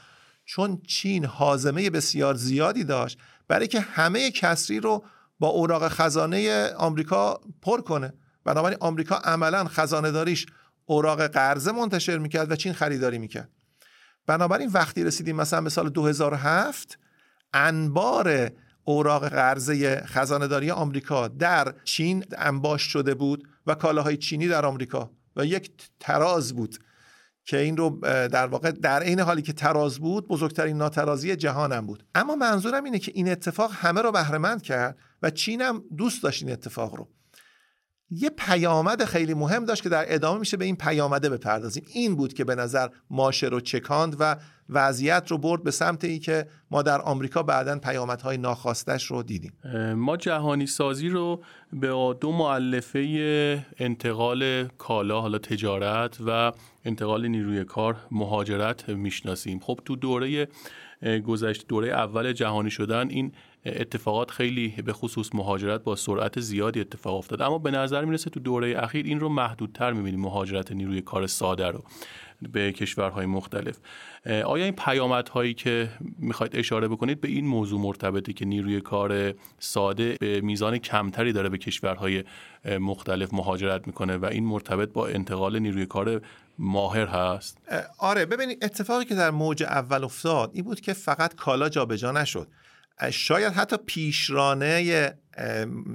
چون چین حازمه بسیار زیادی داشت برای که همه کسری رو با اوراق خزانه آمریکا پر کنه. بنابراین آمریکا عملا خزانه داریش اوراق قرضه منتشر می‌کرد و چین خریداری می‌کرد. بنابراین وقتی رسیدیم مثلا به سال 2007 انبار اوراق قرضه خزانه داری آمریکا در چین انباش شده بود و کالاهای چینی در آمریکا و یک تراز بود که این رو در واقع در عین حالی که تراز بود بزرگترین ناترازی جهانم بود. اما منظورم اینه که این اتفاق همه رو بهره کرد و چین هم دوست داشت این اتفاق رو. یه پیامد خیلی مهم داشت که در ادامه میشه به این پیامده بپردازیم. این بود که به نظر ماشه رو چکاند و وضعیت رو برد به سمت ای که ما در آمریکا بعدا پیامدهای ناخواستش رو دیدیم. ما جهانی سازی رو به دو معلفه انتقال کالا حالا تجارت و انتقال نیروی کار مهاجرت می‌شناسیم. خب تو دوره گذشت دوره اول جهانی شدن این اتفاقات خیلی به خصوص مهاجرت با سرعت زیادی اتفاق افتاد. اما به نظر می‌رسه تو دوره اخیر این رو محدودتر می‌بینیم مهاجرت نیروی کار ساده رو. به کشورهای مختلف. آیا این پیامدهایی که می‌خواید اشاره بکنید به این موضوع مرتبطه که نیروی کار ساده به میزان کمتری داره به کشورهای مختلف مهاجرت می‌کنه و این مرتبط با انتقال نیروی کار ماهر هست؟ آره ببینید اتفاقی که در موج اول افتاد این بود که فقط کالا جابجا نشد. شاید حتی پیشرانه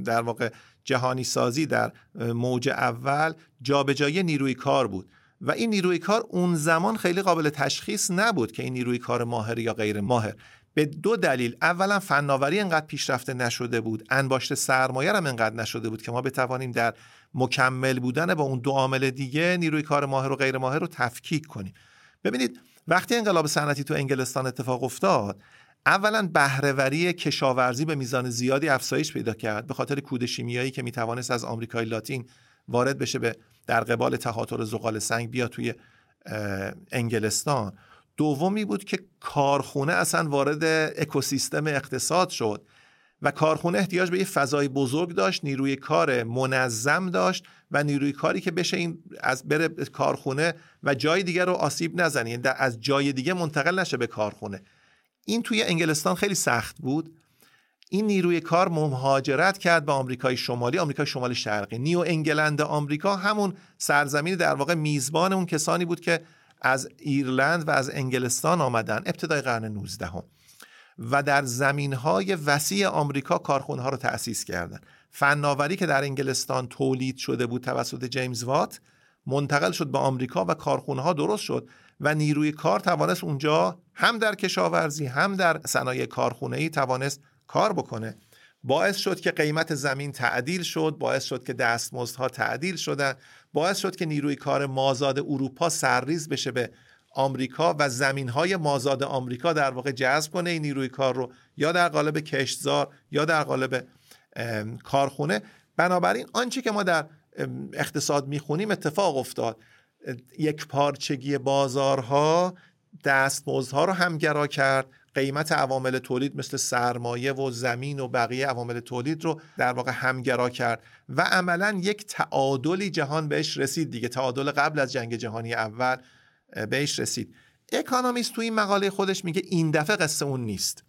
در واقع جهانی سازی در موج اول جابجایی نیروی کار بود. و این نیروی کار اون زمان خیلی قابل تشخیص نبود که این نیروی کار ماهر یا غیر ماهر. به دو دلیل. اولا فناوری انقدر پیشرفته نشده بود. انباشت سرمایه هم انقدر نشده بود که ما بتوانیم در مکمل بودن با اون دو عامل دیگه نیروی کار ماهر و غیر ماهر رو تفکیک کنیم. ببینید وقتی انقلاب صنعتی تو انگلستان اتفاق افتاد اولا بهرهوری کشاورزی به میزان زیادی افزایش پیدا کرد. به خاطر کود شیمیایی که می‌توانست از آمریکای لاتین وارد بشه به در قبال تهاتر زغال سنگ بیا توی انگلستان. دومی بود که کارخونه اصلا وارد اکوسیستم اقتصاد شد و کارخونه احتیاج به یه فضای بزرگ داشت نیروی کار منظم داشت و نیروی کاری که بشه این از بره کارخونه و جای دیگر رو آسیب نزنه. یعنی از جای دیگه منتقل نشه به کارخونه. این توی انگلستان خیلی سخت بود. این نیروی کار مهاجرت کرد به آمریکای شمالی آمریکای شمال شرقی نیو انگلند آمریکا همون سرزمین در واقع میزبان اون کسانی بود که از ایرلند و از انگلستان آمدن ابتدای قرن 19 هم. و در زمین های وسیع آمریکا کارخونه ها رو تأسیس کردند. فناوری که در انگلستان تولید شده بود توسط جیمز وات منتقل شد به آمریکا و کارخونه ها درست شد و نیروی کار توانست اونجا هم در کشاورزی هم در صنایع کارخونه ای توانست کار بکنه. باعث شد که قیمت زمین تعدیل شد باعث شد که دستمزدها تعدیل شدن باعث شد که نیروی کار مازاد اروپا سرریز بشه به آمریکا و زمین های مازاد آمریکا در واقع جذب کنه این نیروی کار رو یا در قالب کشتزار یا در قالب کارخونه. بنابراین آنچه که ما در اقتصاد می‌خونیم اتفاق افتاد. یک پارچگی بازارها دستمزدها رو همگرا کرد. قیمت عوامل تولید مثل سرمایه و زمین و بقیه عوامل تولید رو در واقع همگرا کرد و عملا یک تعادلی جهان بهش رسید دیگه. تعادل قبل از جنگ جهانی اول بهش رسید. اکانومیست تو این مقاله خودش میگه این دفعه قصه اون نیست.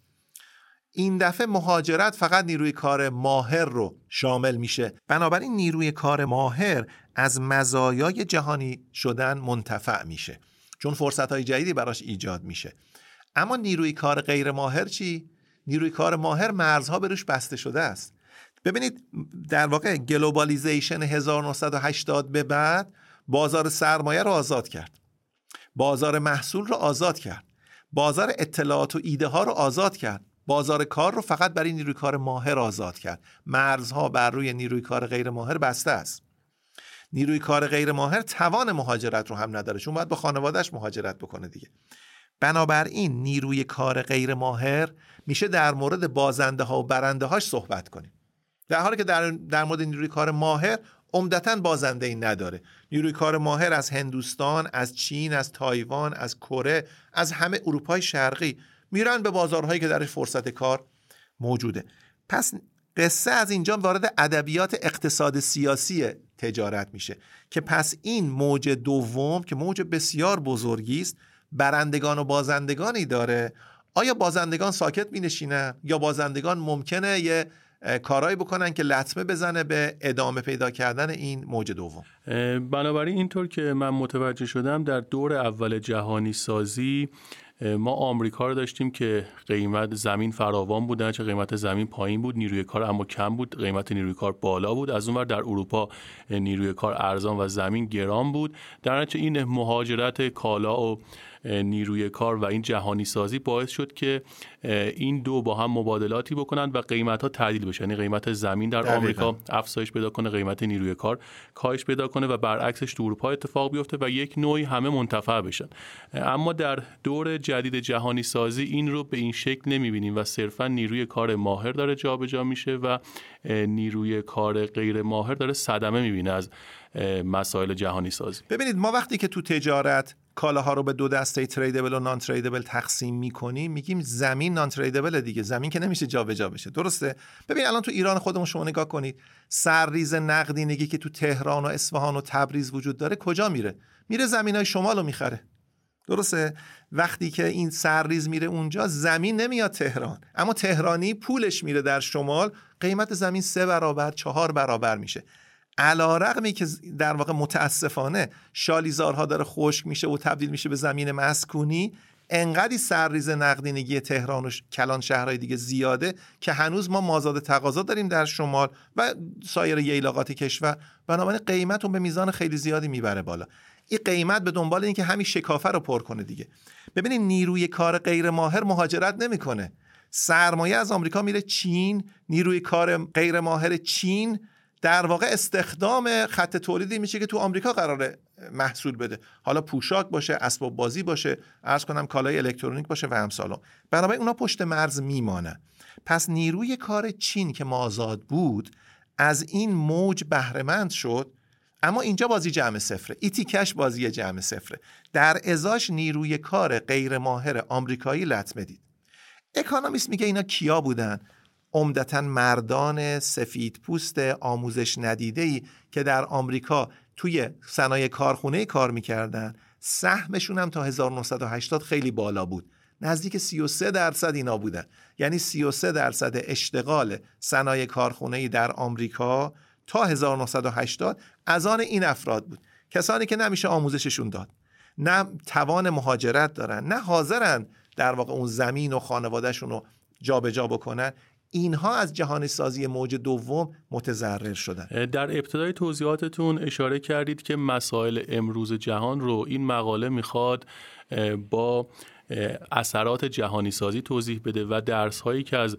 این دفعه مهاجرت فقط نیروی کار ماهر رو شامل میشه. بنابراین نیروی کار ماهر از مزایای جهانی شدن منتفع میشه. چون فرصت های جدیدی براش ایجاد میشه. اما نیروی کار غیر ماهر چی؟ نیروی کار ماهر مرزها به روش بسته شده است. ببینید در واقع globalization 1980 به بعد بازار سرمایه رو آزاد کرد. بازار محصول رو آزاد کرد. بازار اطلاعات و ایده ها رو آزاد کرد. بازار کار رو فقط برای نیروی کار ماهر آزاد کرد. مرزها بر روی نیروی کار غیر ماهر بسته است. نیروی کار غیر ماهر توان مهاجرت رو هم نداره چون باید با خانوادهش مهاجرت بکنه دیگه. بنابراین نیروی کار غیر ماهر میشه در مورد بازنده ها و برنده هاش صحبت کنیم. در حالی که در, در مورد نیروی کار ماهر عمدتا بازنده ای نداره. نیروی کار ماهر از هندوستان از چین از تایوان از کره از همه اروپای شرقی میرن به بازارهایی که درش فرصت کار موجوده. پس قصه از اینجا وارد ادبیات اقتصاد سیاسی تجارت میشه که پس این موج دوم که موج بسیار بزرگی است برندگان و بازندگانی داره. آیا بازندگان ساکت می یا بازندگان ممکنه یه کارایی بکنن که لطمه بزنه به ادامه پیدا کردن این موج دوم؟ بنابراین اینطور که من متوجه شدم در دور اول جهانی سازی ما آمریکا رو داشتیم که قیمت زمین فراوان بود چه قیمت زمین پایین بود نیروی کار اما کم بود قیمت نیروی کار بالا بود. از اونور در اروپا نیروی کار ارزان و زمین گران بود. در این مهاجرت کالا و نیروی کار و این جهانی سازی باعث شد که این دو با هم مبادلاتی بکنند و قیمت ها تعدیل بشه. یعنی قیمت زمین در آمریکا افزایش پیدا کنه قیمت نیروی کار کاهش پیدا کنه و برعکسش تو اروپا اتفاق بیفته و یک نوعی همه منتفع بشن. اما در دور جدید جهانی سازی این رو به این شکل نمی‌بینیم و صرفا نیروی کار ماهر داره جابجا میشه و نیروی کار غیر ماهر داره صدمه می‌بینه از مسائل جهانی سازی. ببینید ما وقتی که تو تجارت کالاها رو به دو دسته تریدبل و نان تریدبل تقسیم می‌کنیم میگیم زمین نان تریدبل دیگه. زمین که نمیشه جابجا بشه. درسته؟ ببین الان تو ایران خودمون شما نگاه کنید. سرریز نقدینگی که تو تهران و اصفهان و تبریز وجود داره کجا میره؟ میره زمین های شمال رو می‌خره. درسته؟ وقتی که این سرریز میره اونجا زمین نمیاد تهران. اما تهرانی پولش میره در شمال. قیمت زمین سه برابر چهار برابر میشه. علا رقمی که در واقع متاسفانه شالیزارها داره خشک میشه و تبدیل میشه به زمین مسکونی انقدی سرریز نقدینگی تهران و کلان شهرهای دیگه زیاده که هنوز ما مازاد تقاضا داریم در شمال و سایر ییلاقات کشور. بنابراین قیمت اون به میزان خیلی زیادی می‌بره بالا. این قیمت به دنبال این که همین شکافه رو پر کنه دیگه. ببینید نیروی کار غیر ماهر مهاجرت نمی‌کنه. سرمایه از آمریکا میره چین نیروی کار غیر ماهر چین در واقع استخدام خط تولیدی میشه که تو آمریکا قراره محصول بده. حالا پوشاک باشه اسباب بازی باشه عرض کنم کالای الکترونیک باشه و امثال اون بنابراین اونا پشت مرز میمانن. پس نیروی کار چین که مازاد بود از این موج بهرهمند شد اما اینجا بازی جمع صفره. این تیکش بازی جمع صفره. در ازاش نیروی کار غیر ماهر آمریکایی لطمه دید. اکانومیست میگه اینا کیا بودن؟ عمدتا مردان سفید پوست آموزش ندیده ای که در آمریکا توی صنایع کارخونه کار می‌کردن. سهمشون هم تا 1980 خیلی بالا بود. نزدیک 33 درصد اینا بودن. یعنی 33 درصد اشتغال صنایع کارخونه در آمریکا تا 1980 از آن این افراد بود. کسانی که نمیشه آموزششون داد نه توان مهاجرت دارن نه حاضرن در واقع اون زمین و خانوادهشون رو جابجا بکنن. اینها از جهانی سازی موج دوم متضرر شدن. در ابتدای توضیحاتتون اشاره کردید که مسائل امروز جهان رو این مقاله می‌خواد با اثرات جهانی سازی توضیح بده و درس هایی که از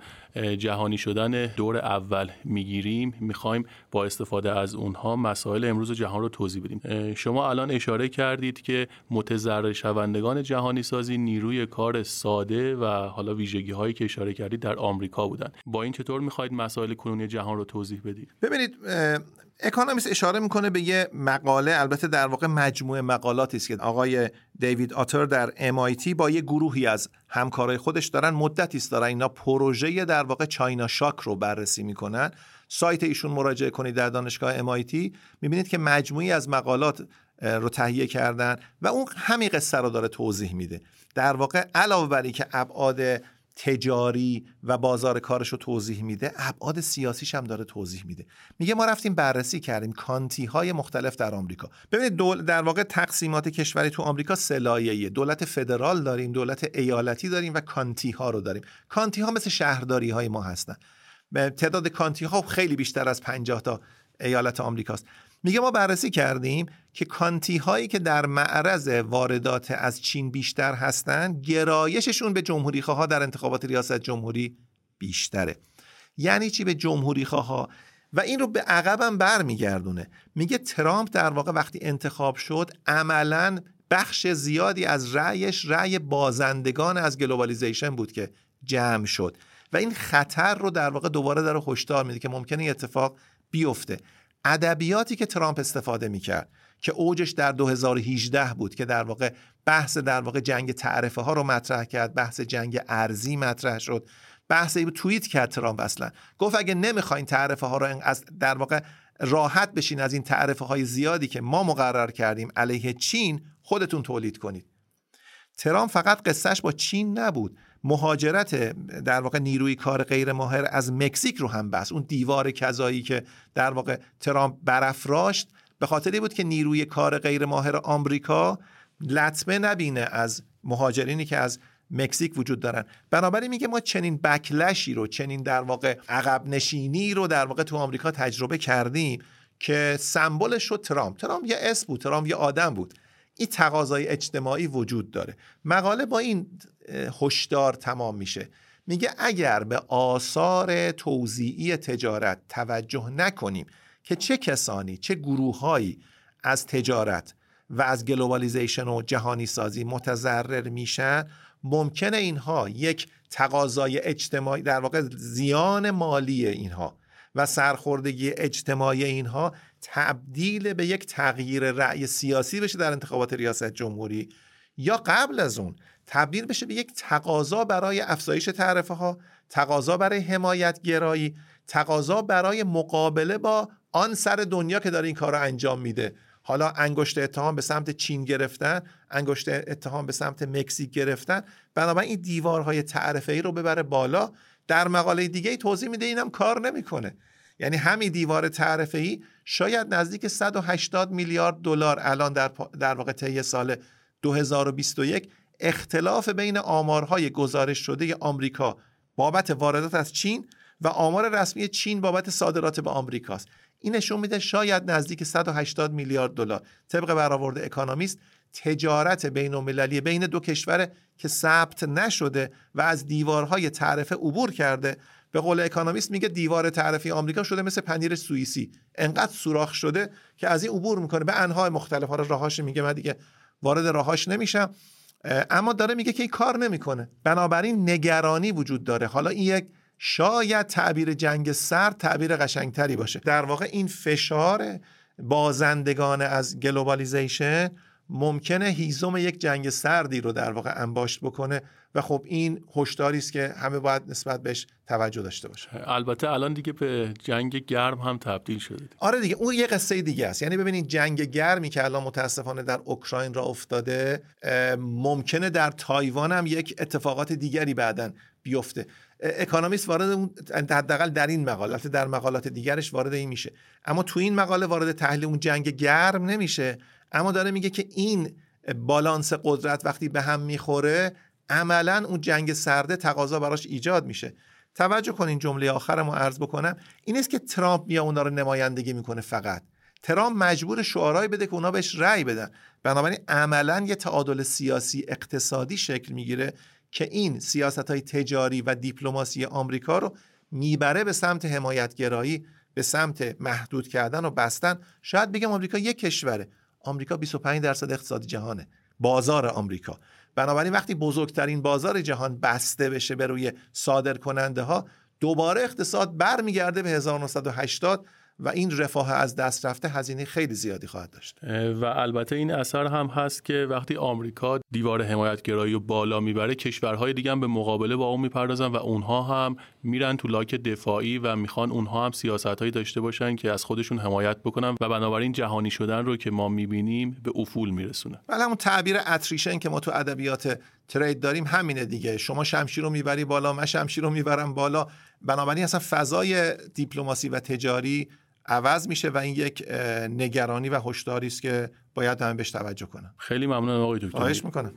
جهانی شدن دور اول می‌گیریم می‌خوایم با استفاده از اونها مسائل امروز جهان رو توضیح بدیم. شما الان اشاره کردید که متضرر شوندگان جهانی سازی نیروی کار ساده و حالا ویژگی هایی که اشاره کردید در آمریکا بودن. با این چطور می‌خواهید مسائل کنونی جهان رو توضیح بدید؟ ببینید اکانومیست اشاره می‌کنه به یه مقاله البته در واقع مجموعه مقالاتی است که آقای دیوید آتر در MIT با یه گروهی از همکارای خودش دارن مدتی است دارن اینا پروژه در واقع چاینا شاک رو بررسی می‌کنن. سایت ایشون مراجعه کنید در دانشگاه MIT می‌بینید که مجموعی از مقالات رو تهیه کردن و اون همین قصه رو داره توضیح میده. در واقع علاوه بر که ابعاد تجاری و بازار کارش رو توضیح میده ابعاد سیاسیش هم داره توضیح میده. میگه ما رفتیم بررسی کردیم کانتی های مختلف در آمریکا. ببینید دول در واقع تقسیمات کشوری تو آمریکا سلایه دولت فدرال داریم دولت ایالتی داریم و کانتی ها رو داریم. کانتی ها مثل شهرداری های ما هستن. تعداد کانتی ها خیلی بیشتر از 50 تا ایالت آمریکاست. میگه ما بررسی کردیم که کانتی هایی که در معرض واردات از چین بیشتر هستند گرایششون به جمهوری ها در انتخابات ریاست جمهوری بیشتره. یعنی چی به جمهوری ها و این رو به عقبم برمیگردونه. میگه ترامپ در واقع وقتی انتخاب شد عملا بخش زیادی از رأیش رأی بازندگان از globalization بود که جمع شد. و این خطر رو در واقع دوباره داره هشدار میده که ممکنه اتفاق بیفته. ادبیاتی که ترامپ استفاده می‌کرد که اوجش در 2018 بود که در واقع بحث در واقع جنگ تعرفه ها رو مطرح کرد بحث جنگ ارزی مطرح شد. بحث توییت کرد ترامپ اصلا. گفت اگه نمی‌خواین تعرفه ها رو از در واقع راحت بشین از این تعرفه های زیادی که ما مقرر کردیم علیه چین خودتون تولید کنید. ترامپ فقط قصهش با چین نبود. مهاجرت در واقع نیروی کار غیر ماهر از مکزیک رو هم بس اون دیوار کذایی که در واقع ترامپ برافراشت به خاطری بود که نیروی کار غیر ماهر آمریکا لطمه نبینه از مهاجرینی که از مکزیک وجود دارن. بنابراین میگه ما چنین بکلشی رو چنین در واقع عقب نشینی رو در واقع تو آمریکا تجربه کردیم که سمبلش شد ترامپ. ترامپ یه اسم بود ترامپ یه آدم بود. این تقاضای اجتماعی وجود داره. مقاله با این هشدار تمام میشه. میگه اگر به آثار توزیعی تجارت توجه نکنیم که چه کسانی چه گروههایی از تجارت و از globalization و جهانی سازی متضرر میشن ممکنه اینها یک تقاضای اجتماعی در واقع زیان مالی اینها و سرخوردگی اجتماعی اینها تبدیل به یک تغییر رأی سیاسی بشه در انتخابات ریاست جمهوری یا قبل از اون تبدیل بشه به یک تقاضا برای افزایش تعرفه ها تقاضا برای حمایت گرایی تقاضا برای مقابله با آن سر دنیا که داره این کار رو انجام میده. حالا انگشت اتهام به سمت چین گرفتن انگشت اتهام به سمت مکزیک گرفتن بنابراین این دیوارهای تعرفه ای رو ببره بالا. در مقاله دیگه ای توضیح میده اینم کار نمی‌کنه. یعنی همین دیوار تعرفه ای شاید نزدیک 180 میلیارد دلار الان در در واقع طی سال 2021 اختلاف بین آمارهای گزارش شده آمریکا بابت واردات از چین و آمار رسمی چین بابت صادرات به آمریکاست این نشون میده شاید نزدیک 180 میلیارد دلار. طبق برآورد اکانومیست تجارت بین المللی بین دو کشور که ثبت نشده و از دیوارهای تعرفه عبور کرده به قول اکانومیست میگه دیوار تعرفی آمریکا شده مثل پنیر سوئیسی. انقدر سوراخ شده که از این عبور می‌کنه. به انواع مختلف. ها راهاش میگه من دیگه وارد راهاش نمیشم. اما داره میگه که این کار نمی‌کنه. بنابراین نگرانی وجود داره. حالا این یک شاید تعبیر جنگ سرد تعبیر قشنگتری باشه. در واقع این فشار بازندگان از globalization ممکنه هیزم یک جنگ سردی رو در واقع انباشت بکنه. و خب این هشداری است که همه باید نسبت بهش توجه داشته باشه البته الان دیگه به جنگ گرم هم تبدیل شده آره دیگه اون یه قصه دیگه است. یعنی ببینید جنگ گرمی که الان متاسفانه در اوکراین راه افتاده ممکنه در تایوان هم یک اتفاقات دیگری بعدا بیفته. اکانومیست وارد اون حداقل در این مقاله در مقالات دیگرش وارد این میشه. اما تو این مقاله وارد تحلیل اون جنگ گرم نمیشه. اما داره میگه که این بالانس قدرت وقتی به هم می‌خوره عملا اون جنگ سرده تقاضا براش ایجاد میشه. توجه کنین جمله آخر ما عرض بکنم. این است که ترامپ میا اونا رو نمایندگی می‌کنه فقط. ترامپ مجبور شعارهایی بده که اونا بهش رأی بدن. بنابراین عملا یه تعادل سیاسی اقتصادی شکل می‌گیره که این سیاست های تجاری و دیپلماسی آمریکا رو می‌بره به سمت حمایتگرایی به سمت محدود کردن و بستن. شاید بگم آمریکا یک کشوره. آمریکا 25 درصد اقتصاد جهانه. بازار آمریکا. بنابراین وقتی بزرگترین بازار جهان بسته بشه به روی صادر کننده ها دوباره اقتصاد برمیگرده به 1980 و این رفاه از دست رفته هزینه خیلی زیادی خواهد داشت. و البته این اثر هم هست که وقتی آمریکا دیوار حمایتگرایی رو بالا می‌بره کشورهای دیگه هم به مقابله با اون می‌پردازن و اونها هم میرن تو لاک دفاعی و می‌خوان اونها هم سیاستهایی داشته باشن که از خودشون حمایت بکنن و بنابراین جهانی شدن رو که ما می‌بینیم به افول میرسونه. ولی همون تعبیر اتریشن که ما تو ادبیات ترید داریم همینه دیگه. شما شمشیر رو می‌بری بالا من شمشیر رو می‌برم بالا. بنابراین اصلا فضای دیپلماسی و تجاری عوض میشه و این یک نگرانی و هشداری است که باید همه بهش توجه کنم خیلی ممنون آقای دکتر. خواهش می‌کنم.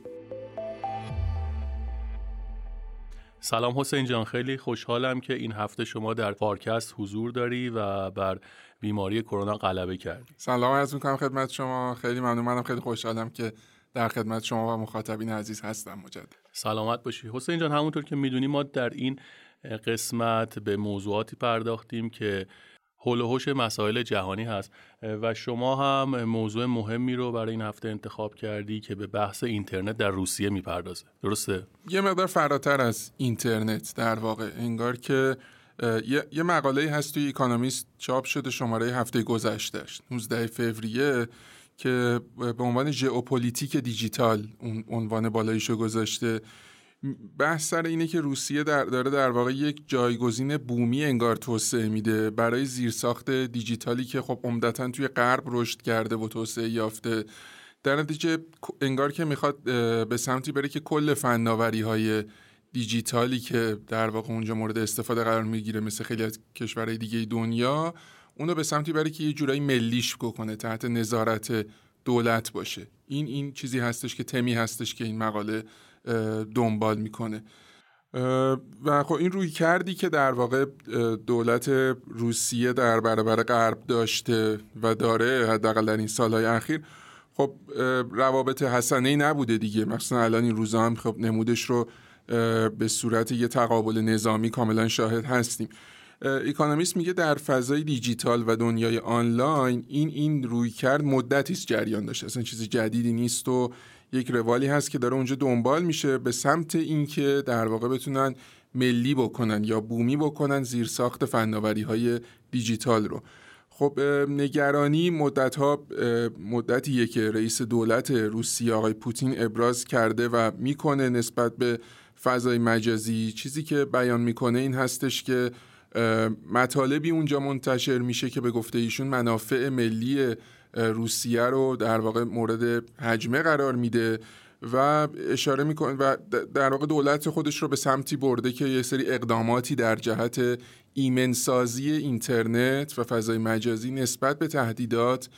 سلام حسین جان خیلی خوشحالم که این هفته شما در پارکست حضور داری و بر بیماری کرونا غلبه کردی. سلام عرض می‌کنم خدمت شما. خیلی ممنون منم خیلی خوشحالم که در خدمت شما و مخاطبین عزیز هستم مجدد. سلامت باشی. حسین جان همونطور که می‌دونی ما در این قسمت به موضوعاتی پرداختیم که حول و مسائل جهانی هست. و شما هم موضوع مهمی رو برای این هفته انتخاب کردی که به بحث اینترنت در روسیه می‌پردازه. درسته؟ یه مقدار فراتر از اینترنت در واقع. انگار که یه, مقاله هست توی اکانومیست چاپ شده شماره هفته گذشتهش 19 فوریه که به عنوان ژئوپلیتیک دیجیتال اون عنوان بالاییشو گذاشته. بحث سر اینه که روسیه در داره در واقع یک جایگزین بومی انگار توسعه میده برای زیرساخت دیجیتالی که خب عمدتا توی غرب رشد کرده و توسعه یافته. در نتیجه انگار که می‌خواد به سمتی بره که کل فناوری های دیجیتالی که در واقع اونجا مورد استفاده قرار می‌گیره مثل خیلی از کشورهای دیگه دنیا اونو به سمتی بره که یه جورایی ملیش کنه تحت نظارت دولت باشه. این این چیزی هستش که تمی هستش که این مقاله دنبال می‌کنه. و خب این روی کردی که در واقع دولت روسیه در برابر غرب داشته و داره حداقل در این سالهای اخیر خب روابط حسنه ای نبوده دیگه. مثلا الان این روزا هم خب نمودش رو به صورت یه تقابل نظامی کاملا شاهد هستیم. اکانومیست میگه در فضای دیجیتال و دنیای آنلاین این این روی کرد مدتی است جریان داشته. اصلا چیز جدیدی نیست و یک روالی هست که داره اونجا دنبال میشه به سمت اینکه در واقع بتونن ملی بکنن یا بومی بکنن زیر ساخت فناوری های دیجیتال رو. خب نگرانی مدت ها مدتیه که رئیس دولت روسیه آقای پوتین ابراز کرده و می‌کنه نسبت به فضای مجازی. چیزی که بیان می‌کنه این هستش که مطالبی اونجا منتشر میشه که به گفته ایشون منافع ملی روسیه رو در واقع مورد حجمه قرار میده و اشاره می‌کنه و در واقع دولت خودش رو به سمتی برده که یه سری اقداماتی در جهت ایمنسازی اینترنت و فضای مجازی نسبت به تهدیدات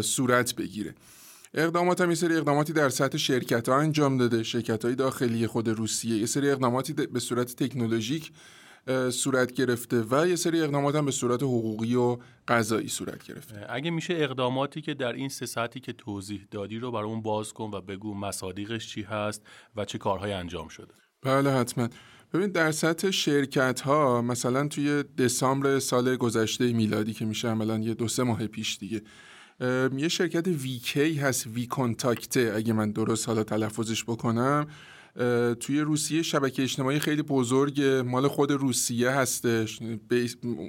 صورت بگیره. اقدامات هم یه سری اقداماتی در سطح شرکت ها انجام داده. شرکت های داخلی خود روسیه یه سری اقداماتی به صورت تکنولوژیک صورت گرفته و یه سری اقدامات هم به صورت حقوقی و قضایی صورت گرفته. اگه میشه اقداماتی که در این سه ساعتی که توضیح دادی رو برامون باز کن و بگو مصادیقش چی هست و چه کارهایی انجام شده. بله حتما. ببین در سطح شرکت ها مثلا توی دسامبر سال گذشته میلادی که میشه عملا یه دو سه ماه پیش دیگه یه شرکت ویکی هست وی کنتاکته اگه من درست حالا تلفظش بکنم توی روسیه شبکه اجتماعی خیلی بزرگ مال خود روسیه هستش.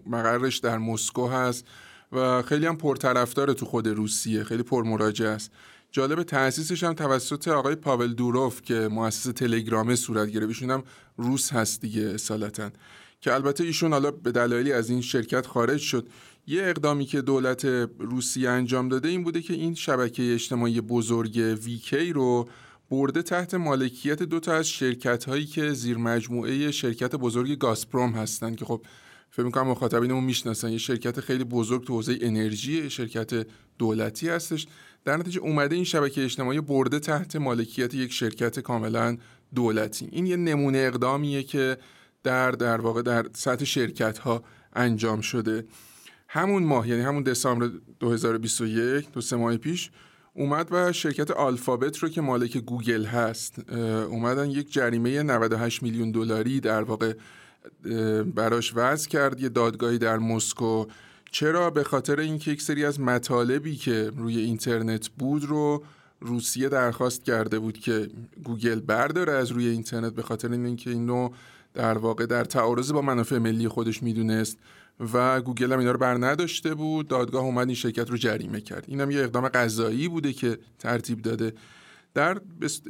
مقرش در مسکو هست و خیلی هم پرطرفدار تو خود روسیه خیلی پرمراجع است. جالب تأسیسش هم توسط آقای پاول دوروف که مؤسس تلگرامه صورت گرفت. ایشون هم روس هست دیگه اصالتا. که البته ایشون حالا به دلایلی از این شرکت خارج شد. یه اقدامی که دولت روسیه انجام داده این بوده که این شبکه اجتماعی بزرگ ویکی رو برده تحت مالکیت دو تا از شرکت هایی که زیر مجموعه شرکت بزرگ گاسپروم هستن که خب فکر می‌کنم مخاطبینمون می‌شناسن. یه شرکت خیلی بزرگ تو حوزه انرژی شرکت دولتی هستش. در نتیجه اومده این شبکه اجتماعی برده تحت مالکیت یک شرکت کاملا دولتی. این یه نمونه اقدامیه که در در واقع در سطح شرکت ها انجام شده. همون ماه یعنی همون دسامبر 2021 دو سه ماه پیش اومد و شرکت آلفابت رو که مالک گوگل هست اومدن یک جریمه 98 میلیون دلاری در واقع براش وضع کرد یه دادگاهی در مسکو. چرا؟ به خاطر اینکه یک سری از مطالبی که روی اینترنت بود رو روسیه درخواست کرده بود که گوگل برداره از روی اینترنت به خاطر اینکه اینو در واقع در تعارض با منافع ملی خودش می‌دونست. و گوگل هم اینا رو بر نداشته بود. دادگاه اومد این شرکت رو جریمه کرد. اینم یه اقدام قضایی بوده که ترتیب داده. در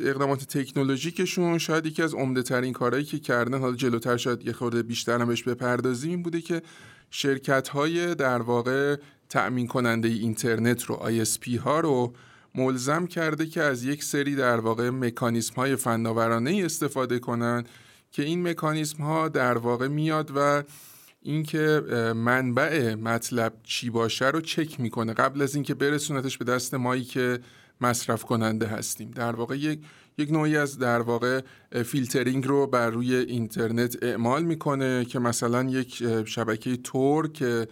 اقدامات تکنولوژیکشون شاید یکی از عمده ترین کارهایی که کردن حالا جلوتر شاید یه خورده بیشتر هم بهش بپردازیم بوده که شرکت های در واقع تأمین کننده اینترنت رو ISP ها رو ملزم کرده که از یک سری در واقع مکانیسم های فناورانه استفاده کنند که این مکانیسم ها در واقع میاد و اینکه منبع مطلب چی باشه رو چک می‌کنه. قبل از اینکه برسونتش به دست مایی که مصرف کننده هستیم. در واقع یک یک نوعی از در واقع فیلترینگ رو بر روی اینترنت اعمال می‌کنه که مثلا یک شبکه تور که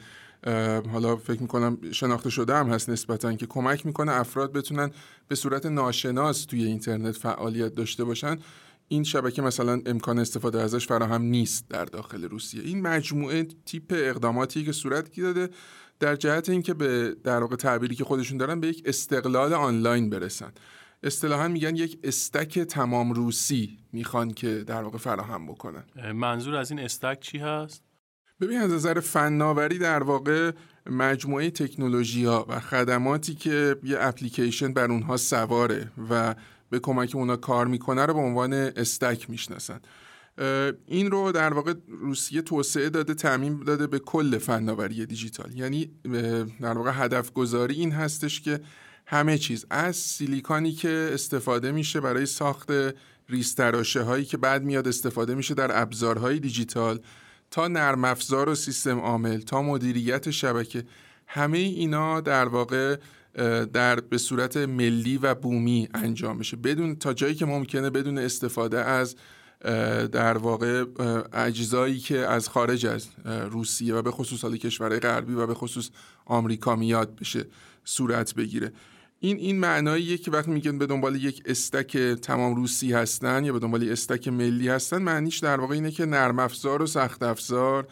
حالا فکر می‌کنم شناخته شده هم هست نسبتا که کمک می‌کنه افراد بتونن به صورت ناشناس توی اینترنت فعالیت داشته باشن. این شبکه مثلا امکان استفاده ازش فراهم نیست در داخل روسیه. این مجموعه تیپ اقداماتی که صورت داده در جهت اینکه به در واقع تعبیری که خودشون دارن به یک استقلال آنلاین برسن. اصطلاحا میگن یک استک تمام روسی می‌خوان که در واقع فراهم بکنن. منظور از این استک چی هست؟ ببین از نظر فناوری در واقع مجموعه تکنولوژی ها و خدماتی که یه اپلیکیشن بر اونها سواره و به کمک اونا کار می‌کنه رو به عنوان استک می‌شناسن. این رو در واقع روسیه توسعه داده تعمین داده به کل فناوری دیجیتال. یعنی در واقع هدف گذاری این هستش که همه چیز از سیلیکانی که استفاده میشه برای ساخت ریستراشه هایی که بعد میاد استفاده میشه در ابزارهای دیجیتال تا نرم افزار و سیستم عامل تا مدیریت شبکه همه اینا در واقع در به صورت ملی و بومی انجام میشه. بدون تا جایی که ممکنه بدون استفاده از در واقع اجزایی که از خارج از روسیه و به خصوص حال کشورهای غربی و به خصوص آمریکا میاد بشه صورت بگیره. این این معناییه که وقتی میگن به دنبال یک استک تمام روسی هستن یا به دنبال استک ملی هستن معنیش در واقع اینه که نرم افزار و سخت افزار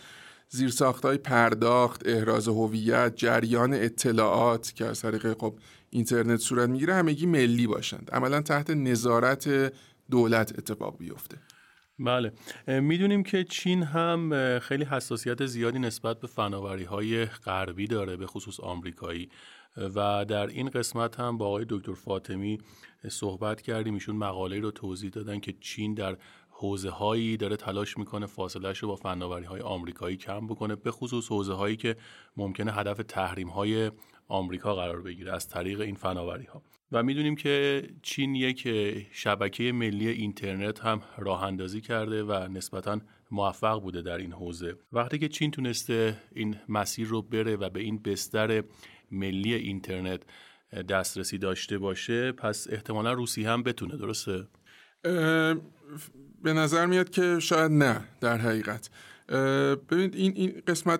زیر های پرداخت، احراز هویت، جریان اطلاعات که از طریق خب اینترنت صورت می‌گیره همگی ملی باشند. عملا تحت نظارت دولت اتفاق بیفته. بله می‌دونیم که چین هم خیلی حساسیت زیادی نسبت به فناوری های غربی داره به خصوص آمریکایی و در این قسمت هم با آقای دکتر فاطمی صحبت کردیم ایشون مقاله رو توضیح دادن که چین در حوزه هایی داره تلاش می‌کنه فاصلهش رو با فناوری های آمریکایی کم بکنه به خصوص حوزه هایی که ممکنه هدف تحریم های آمریکا قرار بگیره از طریق این فناوری ها و می‌دونیم که چین یک شبکه ملی اینترنت هم راه اندازی کرده و نسبتا موفق بوده در این حوزه. وقتی که چین تونسته این مسیر رو بره و به این بستر ملی اینترنت دسترسی داشته باشه پس احتمالا روسی هم بتونه درسته؟ به نظر میاد که شاید نه در حقیقت. ببینید این این قسمت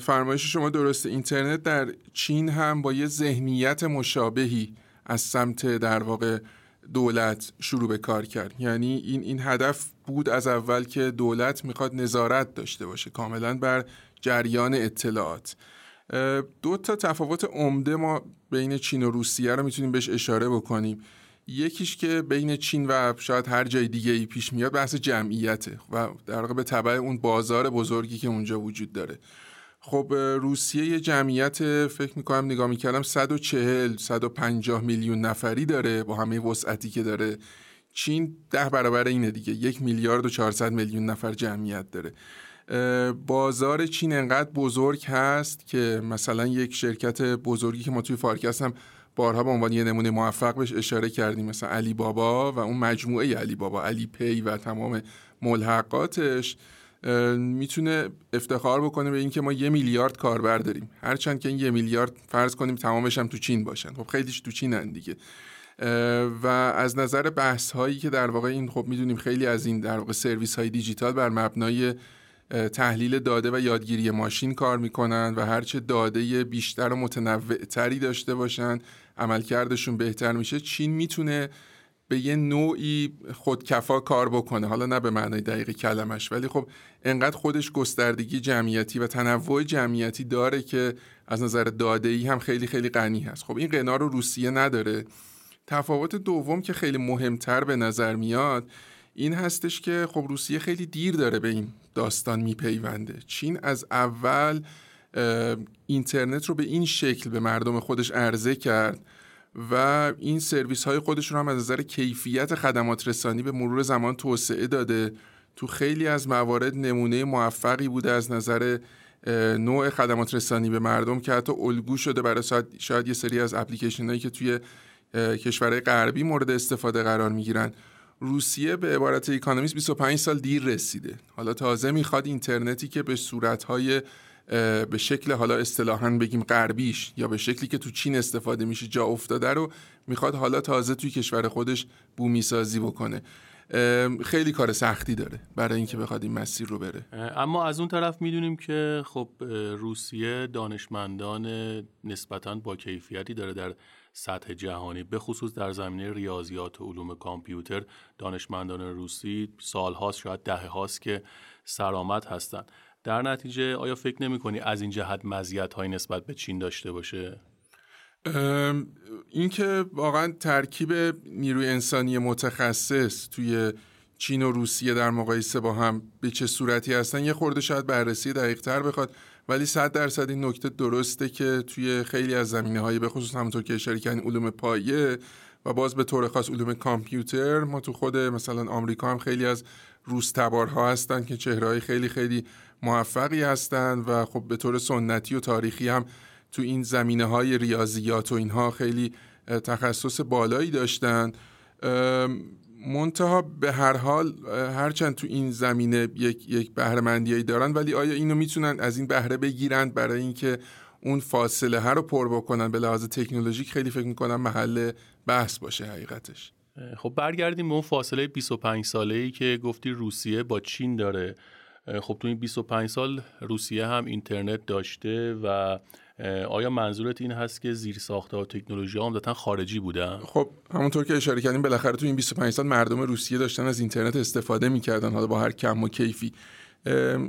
فرمایش شما درسته. اینترنت در چین هم با یه ذهنیت مشابهی از سمت در واقع دولت شروع به کار کرد. یعنی این این هدف بود از اول که دولت می‌خواد نظارت داشته باشه کاملا بر جریان اطلاعات. دو تا تفاوت عمده ما بین چین و روسیه رو می‌تونیم بهش اشاره بکنیم. یکیش که بین چین و شاید هر جای دیگه ای پیش میاد بحث جمعیته و در واقع به تبع اون بازار بزرگی که اونجا وجود داره. خب روسیه یه جمعیت فکر می‌کنم نگاه می‌کردم 140 150 میلیون نفری داره با همه وسعتی که داره. چین ده برابر اینه دیگه یک میلیارد و 400 میلیون نفر جمعیت داره. بازار چین انقدر بزرگ هست که مثلا یک شرکت بزرگی که ما توی فارکست هم بارها به عنوان یه نمونه موفق بهش اشاره کردیم مثلا علی بابا و اون مجموعه علی بابا Alipay و تمام ملحقاتش می‌تونه افتخار بکنه به اینکه ما یه میلیارد کاربر داریم. هرچند که این یه میلیارد فرض کنیم تمامش هم تو چین باشن. خب خیلیش تو چینن دیگه. و از نظر بحث هایی که در واقع این خب می‌دونیم خیلی از این در واقع سرویس های دیجیتال بر مبنای تحلیل داده و یادگیری ماشین کار می‌کنن و هرچه داده بیشتر و متنوع تری داشته باشن عملکردشون بهتر میشه چین می‌تونه به یه نوعی خودکفا کار بکنه. حالا نه به معنای دقیق کلمش ولی خب انقدر خودش گستردگی جمعیتی و تنوع جمعیتی داره که از نظر داده ای هم خیلی خیلی غنی هست. خب این قنا رو روسیه نداره. تفاوت دوم که خیلی مهمتر به نظر میاد این هستش که خب روسیه خیلی دیر داره به این داستان میپیونده. چین از اول اینترنت رو به این شکل به مردم خودش عرضه کرد و این سرویس های خودش رو هم از نظر کیفیت خدمات رسانی به مرور زمان توسعه داده. تو خیلی از موارد نمونه موفقی بوده از نظر نوع خدمات رسانی به مردم که حتی الگو شده برای شاید یه سری از اپلیکیشن هایی که توی کشورهای غربی مورد استفاده قرار می‌گیرن. روسیه به عبارت اکانومیست 25 سال دیر رسیده. حالا تازه می‌خواد اینترنتی که به صورتهای به شکل حالا اصطلاحا بگیم غربیش یا به شکلی که تو چین استفاده میشه جا افتاده رو می‌خواد حالا تازه توی کشور خودش بومی سازی بکنه. خیلی کار سختی داره برای اینکه بخواد این مسیر رو بره. اما از اون طرف می‌دونیم که خب روسیه دانشمندان نسبتا با کیفیتی داره در سطح جهانی به خصوص در زمینه ریاضیات و علوم کامپیوتر. دانشمندان روسی سالهاست شاید دهه هاست که سرآمد هستند. در نتیجه آیا فکر نمی کنی از این جهت مزیت های نسبت به چین داشته باشه؟ اینکه واقعا ترکیب نیروی انسانی متخصص توی چین و روسیه در مقایسه با هم به چه صورتی هستن یه خورده شاید بررسی دقیق تر بخواد ولی صد درصد این نکته درسته که توی خیلی از زمینه های به خصوص همونطور که اشاره کردن علوم پایه و باز به طور خاص علوم کامپیوتر ما تو خود مثلا آمریکا هم خیلی از روس تبارها هستن که چهرهای خیلی خیلی موفقی هستند و خب به طور سنتی و تاریخی هم تو این زمینه های ریاضیات و اینها خیلی تخصص بالایی داشتن منتها به هر حال هرچند تو این زمینه یک یک بهرهمندی دارن ولی آیا اینو می‌تونن از این بهره بگیرند برای اینکه اون فاصله ها رو پر بکنن؟ به لحاظ تکنولوژیک خیلی فکر می‌کنم محل بحث باشه حقیقتش. خب برگردیم به اون فاصله 25 ساله ای که گفتی روسیه با چین داره. خب تو این 25 سال روسیه هم اینترنت داشته و آیا منظورت این هست که زیر ساخته و تکنولوژی عمدتا خارجی بودن؟ خب همونطور که اشاره کردیم بالاخره تو این 25 سال مردم روسیه داشتن از اینترنت استفاده می‌کردن حالا با هر کم و کیفی.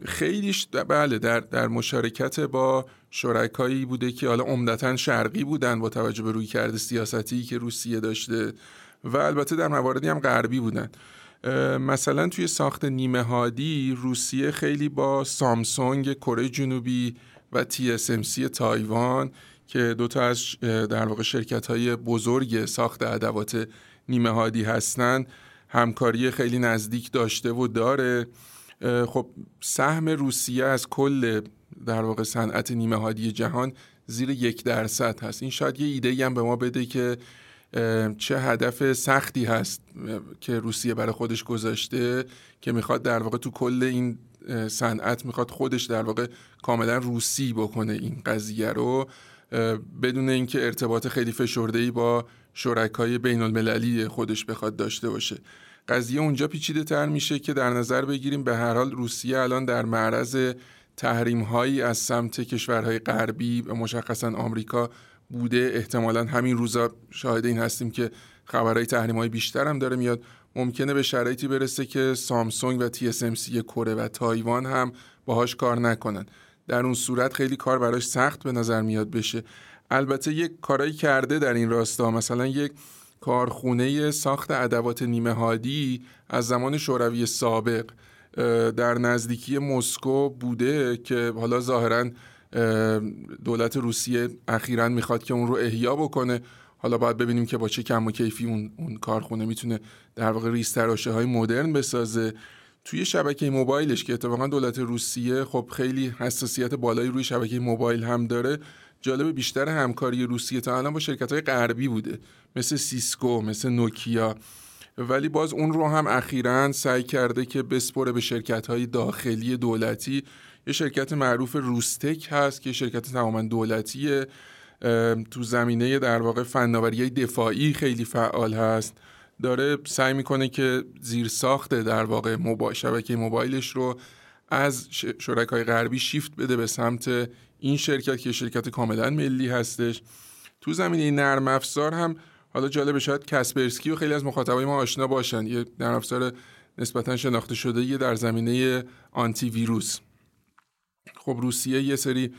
خیلیش بله در در مشارکت با شرکایی بوده که حالا عمدتا شرقی بودن با توجه به روی کرده سیاستی که روسیه داشته و البته در مواردی هم غربی بودن. مثلا توی ساخت نیمه هادی روسیه خیلی با سامسونگ کره جنوبی و TSMC تایوان که دوتا از در واقع شرکت های بزرگ ساخت ادوات نیمه هادی هستند همکاری خیلی نزدیک داشته و داره. خب سهم روسیه از کل در واقع صنعت نیمه هادی جهان زیر یک درصد هست. این شاید یه ایده هم به ما بده که چه هدف سختی هست که روسیه برای خودش گذاشته که می‌خواد در واقع تو کل این صنعت می‌خواد خودش در واقع کاملا روسی بکنه این قضیه رو. بدون اینکه ارتباط خیلی فشرده با شرکای بین المللی خودش بخواد داشته باشه. قضیه اونجا پیچیده تر میشه که در نظر بگیریم به هر حال روسیه الان در معرض تحریم هایی از سمت کشورهای غربی مشخصا آمریکا بوده. احتمالا همین روزا شاهد این هستیم که خبرهای تحریم های بیشتر هم داره میاد. ممکنه به شرایطی برسه که سامسونگ و TSMC کره و تایوان هم باهاش کار نکنن. در اون صورت خیلی کار براش سخت به نظر میاد بشه. البته یک کارایی کرده در این راستا مثلا یک کارخونه ساخت ادوات نیمه هادی از زمان شوروی سابق در نزدیکی مسکو بوده که حالا ظاهرا دولت روسیه اخیرا می‌خواد که اون رو احیا بکنه. حالا باید ببینیم که با چه کم و کیفی اون, اون کارخونه می‌تونه در واقع ریستراشه های مدرن بسازه. توی شبکه موبایلش که اتفاقا دولت روسیه خب خیلی حساسیت بالایی روی شبکه موبایل هم داره جالب بیشتر همکاری روسیه تا الان با شرکت های غربی بوده مثل سیسکو مثل نوکیا. ولی باز اون رو هم اخیرا سعی کرده که بسپره به شرکت های داخلی دولتی یه شرکت معروف روستک هست که شرکت تماما دولتیه. تو زمینه در واقع فناوری دفاعی خیلی فعال هست. داره سعی می‌کنه که زیر ساخته در واقع موبایل شبکه موبایلش رو از شرکای غربی شیفت بده به سمت این شرکت که شرکت کاملا ملی هستش. تو زمینه نرم افزار هم حالا جالب شاید کسپرسکی و خیلی از مخاطبای ما آشنا باشن. یه نرم افزار نسبتا شناخته شده یه در زمینه آنتی ویروس. خب روسیه یه سری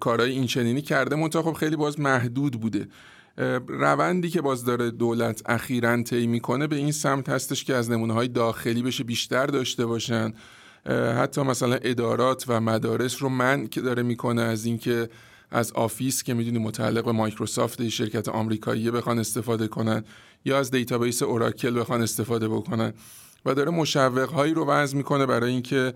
کارهای این چنینی کرده منتها خب خیلی باز محدود بوده. روندی که باز داره دولت اخیرا طی می‌کنه به این سمت هستش که از نمونه های داخلی بشه بیشتر داشته باشن. حتی مثلا ادارات و مدارس رو منع داره می‌کنه از اینکه از آفیس که می‌دونی متعلق به مایکروسافت شرکت آمریکایی بخوان استفاده کنن یا از database اوراکل بخوان استفاده بکنن. و داره مشوق هایی رو وضع می‌کنه برای اینکه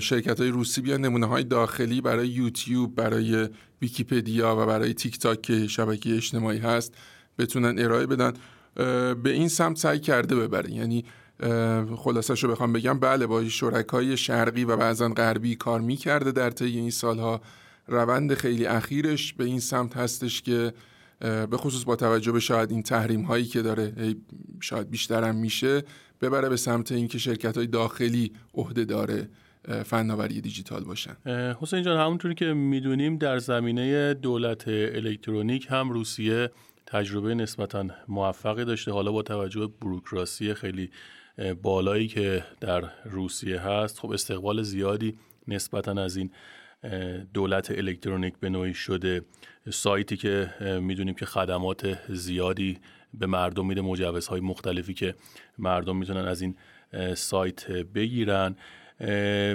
شرکت های روسی بیان نمونه های داخلی برای یوتیوب برای ویکیپدیا و برای تیک تاک که شبکه اجتماعی هست بتونن ارائه بدن. به این سمت سعی کرده ببره. یعنی خلاصش رو بخوام بگم بله با شرکای شرقی و بعضا غربی کار می‌کرده در طی این سالها. روند خیلی اخیرش به این سمت هستش که به خصوص با توجه به شاید این تحریم هایی که داره شاید بیشترم میشه ببره به سمت اینکه شرکت های داخلی عهده داره. فناوری دیجیتال باشن. حسین جان همونطوری که می‌دونیم در زمینه دولت الکترونیک هم روسیه تجربه نسبتا موفقی داشته. حالا با توجه به بروکراسی خیلی بالایی که در روسیه هست خب استقبال زیادی نسبتا از این دولت الکترونیک به نوعی شده. سایتی که می‌دونیم که خدمات زیادی به مردم میده مجوزهای مختلفی که مردم می‌تونن از این سایت بگیرن.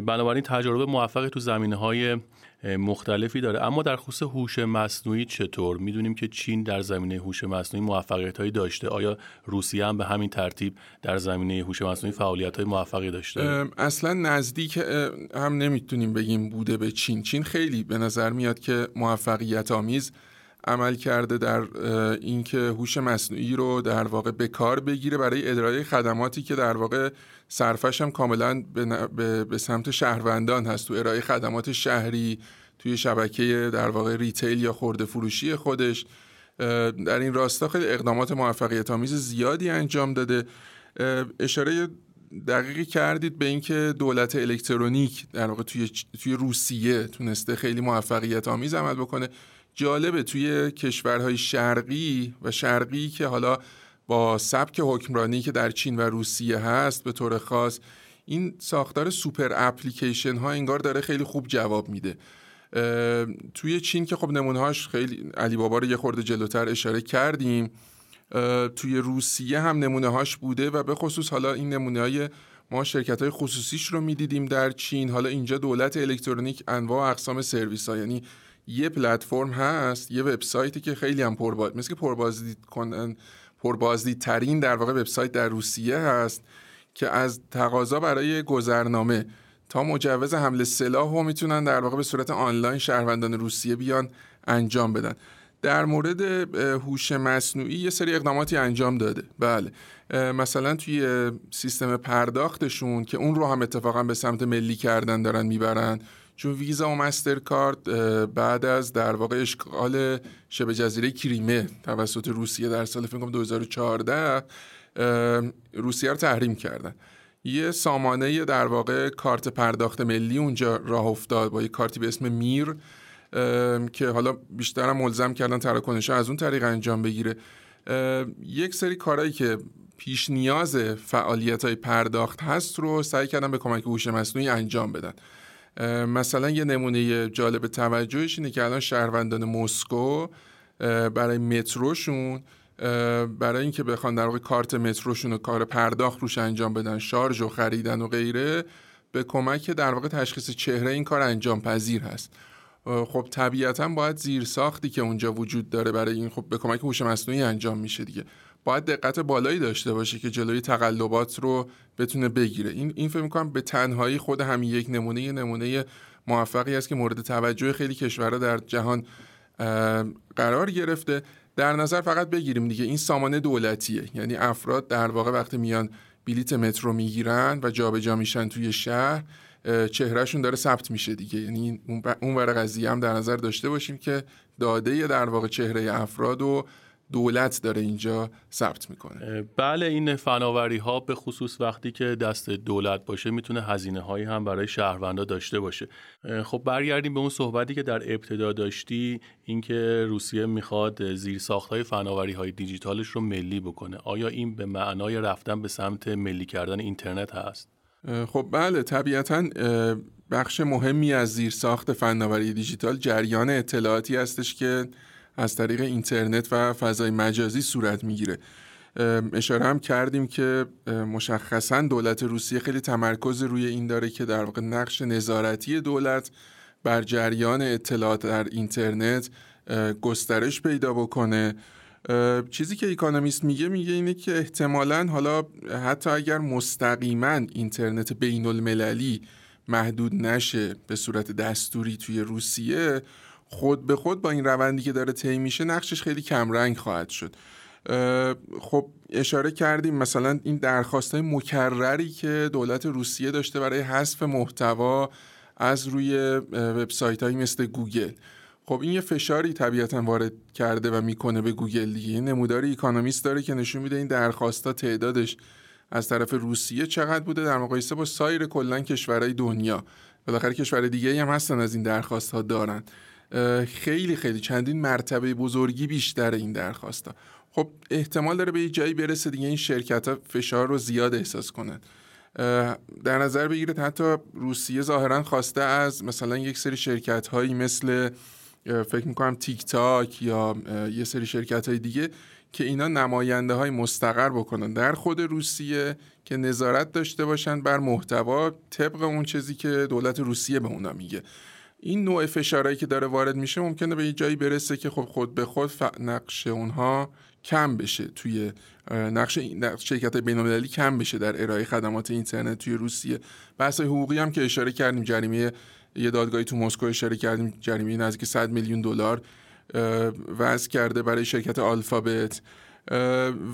بنابراین تجربه موفقی تو زمینه های مختلفی داره. اما در خصوص هوش مصنوعی چطور؟ می‌دونیم که چین در زمینه هوش مصنوعی موفقیت هایی داشته. آیا روسیه هم به همین ترتیب در زمینه هوش مصنوعی فعالیت های موفقی داشته؟ اصلا نزدیک هم نمی‌تونیم بگیم بوده به چین. چین خیلی به نظر میاد که موفقیت آمیز عمل کرده در اینکه هوش مصنوعی رو در واقع به کار بگیره برای ادرای خدماتی که در واقع صرفش هم کاملا به, به سمت شهروندان هست. تو ارائه خدمات شهری توی شبکه در واقع ریتیل یا خورده فروشی خودش در این راستا خیلی اقدامات موفقیت آمیز زیادی انجام داده. اشاره دقیقی کردید به اینکه دولت الکترونیک در واقع توی توی روسیه تونسته خیلی موفقیت آمیز عمل بکنه. جالبه توی کشورهای شرقی و شرقی که حالا با سبک حکمرانی که در چین و روسیه هست به طور خاص این ساختار سوپر اپلیکیشن ها انگار داره خیلی خوب جواب میده. توی چین که خب نمونهاش خیلی علی بابا رو یه خورده جلوتر اشاره کردیم توی روسیه هم نمونه هاش بوده و به خصوص حالا این نمونه های ما شرکت های خصوصیش رو می‌دیدیم در چین. حالا اینجا دولت الکترونیک انواع اقسام سرویس ها یعنی یه پلتفرم هست یه وبسایتی که خیلی هم پرباز مثل که پربازدید کنن پربازدید ترین در واقع وبسایت در روسیه هست که از تقاضا برای گذرنامه تا مجوز حمل سلاح رو می‌تونن در واقع به صورت آنلاین شهروندان روسیه بیان انجام بدن. در مورد هوش مصنوعی یه سری اقداماتی انجام داده. بله. مثلا توی سیستم پرداختشون که اون رو هم اتفاقا به سمت ملی کردن دارن می‌برن. چون ویزا و مسترکارد بعد از در واقع اشغال شبه جزیره کریمه توسط روسیه در سال فکر 2014 روسیه رو تحریم کردن. یه سامانه در واقع کارت پرداخت ملی اونجا راه افتاد با یه کارتی به اسم میر که حالا بیشتر هم ملزم کردن تراکنش از اون طریق انجام بگیره. یک سری کارهایی که پیش نیاز فعالیت های پرداخت هست رو سعی کردن به کمک هوش مصنوعی انجام بدن. مثلا یه نمونه جالب توجهش اینه که الان شهروندان مسکو برای متروشون برای اینکه بخوان در واقع کارت متروشون و کار پرداخت روش انجام بدن شارژ و خریدن و غیره به کمک در واقع تشخیص چهره این کار انجام پذیر هست. خب طبیعتا باید زیر ساختی که اونجا وجود داره برای این خب به کمک هوش مصنوعی انجام میشه دیگه. باید دقت بالایی داشته باشه که جلوی تقلبات رو بتونه بگیره. این این فکر می‌کنم به تنهایی خود همین یک نمونه نمونه موفقی است که مورد توجه خیلی کشورها در جهان قرار گرفته. در نظر فقط بگیریم دیگه این سامانه دولتیه. یعنی افراد در واقع وقتی میان بلیت مترو می‌گیرن و جابجا میشن توی شهر چهرهشون داره ثبت میشه دیگه. یعنی اون ور قضیه هم در نظر داشته باشیم که داده در واقع چهره افراد و دولت داره اینجا ثبت می‌کنه. بله این فناوری ها به خصوص وقتی که دست دولت باشه می‌تونه هزینه هایی هم برای شهروندا داشته باشه. خب برگردیم به اون صحبتی که در ابتدا داشتی اینکه روسیه می‌خواد زیر ساخت های فناوری های دیجیتالش رو ملی بکنه. آیا این به معنای رفتن به سمت ملی کردن اینترنت هست؟ خب بله طبیعتا بخش مهمی از زیر ساخت فناوری دیجیتال جریان اطلاعاتی هستش که از طریق اینترنت و فضای مجازی صورت می‌گیره. اشاره هم کردیم که مشخصا دولت روسیه خیلی تمرکز روی این داره که در واقع نقش نظارتی دولت بر جریان اطلاعات در اینترنت گسترش پیدا بکنه. چیزی که اکانومیست میگه میگه اینه که احتمالا حالا حتی اگر مستقیما اینترنت بین المللی محدود نشه به صورت دستوری توی روسیه خود به خود با این روندی که داره طی میشه نقشش خیلی کمرنگ خواهد شد. خب اشاره کردیم مثلا این درخواست مکرری که دولت روسیه داشته برای حذف محتوا از روی وبسایت هایی مثل گوگل. خب این یه فشاری طبیعتا وارد کرده و می‌کنه به گوگل دیگه. نمودار اکانومیست داره که نشون میده این درخواستا تعدادش از طرف روسیه چقدر بوده. در مقایسه با سایر کلا کشورهای دنیا. بالاخره کشور دیگه هم هستن از این درخواست ها دارن. خیلی خیلی چندین مرتبه بزرگی بیشتر این درخواست ها خب احتمال داره به یه جایی برسه دیگه این شرکت ها فشار رو زیاد احساس کنن. در نظر بگیرید حتی روسیه ظاهرا خواسته از مثلا یک سری شرکت هایی مثل فکر می‌کنم تیک تاک یا یه سری شرکت های دیگه که اینا نماینده های مستقر بکنن. در خود روسیه که نظارت داشته باشن بر محتوا طبق اون چیزی که دولت روسیه به اونا میگه. این نوع فشارهایی که داره وارد میشه ممکنه به یه جایی برسه که خب خود به خود نقش اونها کم بشه. توی نقش شرکت بین کم بشه در ارائه خدمات اینترنت توی روسیه. بحث حقوقی هم که اشاره کردیم جریمه یه دادگاهی تو مسکو اشاره کردیم جریمه نزدیک 100 میلیون دلار وضع کرده برای شرکت آلفابت.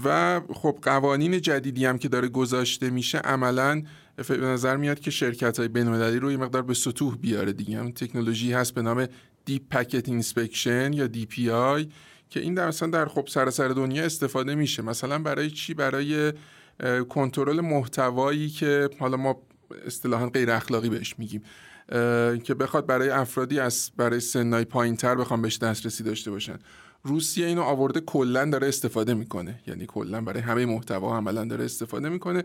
و خب قوانین جدیدی هم که داره گذاشته میشه عملا به نظر میاد که شرکت های بین‌المللی رو یه مقدار به ستوه بیاره دیگه. هم تکنولوژی هست به نام deep packet inspection یا DPI که این در مثلا در خب سراسر دنیا استفاده میشه. مثلا برای چی؟ برای کنترل محتوایی که حالا ما اصطلاحا غیر اخلاقی بهش میگیم که بخواد برای افرادی از برای سنای پایین تر بخوام بهش دسترسی داشته باشن. روسیه اینو آورده کلا داره استفاده می‌کنه. یعنی کلا برای همه محتوا عملا داره استفاده می‌کنه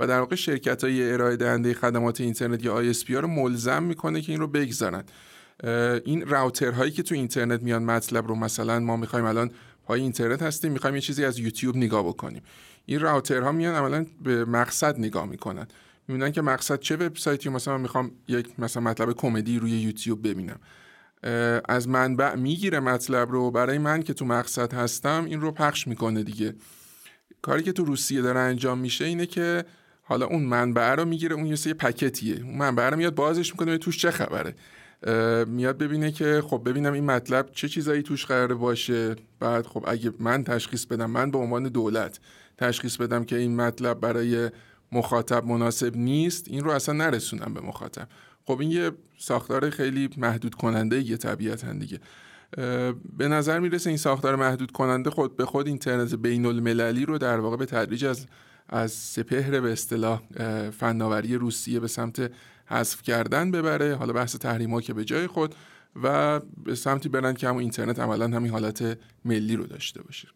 و در واقع شرکت های ارائه دهنده خدمات اینترنت یا ISP ها رو ملزم می‌کنه که این رو بگذارن. این راوتر هایی که تو اینترنت میان مطلب رو مثلا ما می‌خوایم الان پای اینترنت هستیم می‌خوایم یه چیزی از یوتیوب نگاه بکنیم. این راوترها میان عملا به مقصد نگاه می‌کنن. می‌بینن که مقصد چه وبسایتی مثلا می‌خوام یک مثلا مطلب کمدی روی یوتیوب ببینم. از منبع می‌گیره مطلب رو. برای من که تو مقصد هستم این رو پخش می‌کنه دیگه. کاری که تو روسیه داره انجام میشه اینه که حالا اون منبع رو می‌گیره اون یه پکتیه. اون منبع رو میاد بازش می‌کنه توش چه خبره؟ میاد ببینه که خب ببینم این مطلب چه چیزایی توش قراره باشه. بعد خب اگه من تشخیص بدم من به عنوان دولت تشخیص بدم که این مطلب برای مخاطب مناسب نیست این رو اصلا نرسونم به مخاطب. خب این یه ساختار خیلی محدود کننده یه طبیعتا دیگه. به نظر می‌رسه این ساختار محدود کننده خود به خود اینترنت بین المللی رو در واقع به تدریج از از سپهر به اصطلاح فناوری روسیه به سمت حذف کردن ببره. حالا بحث تحریم که به جای خود و به سمتی برن که همون اینترنت عملا همین حالت ملی رو داشته باشه.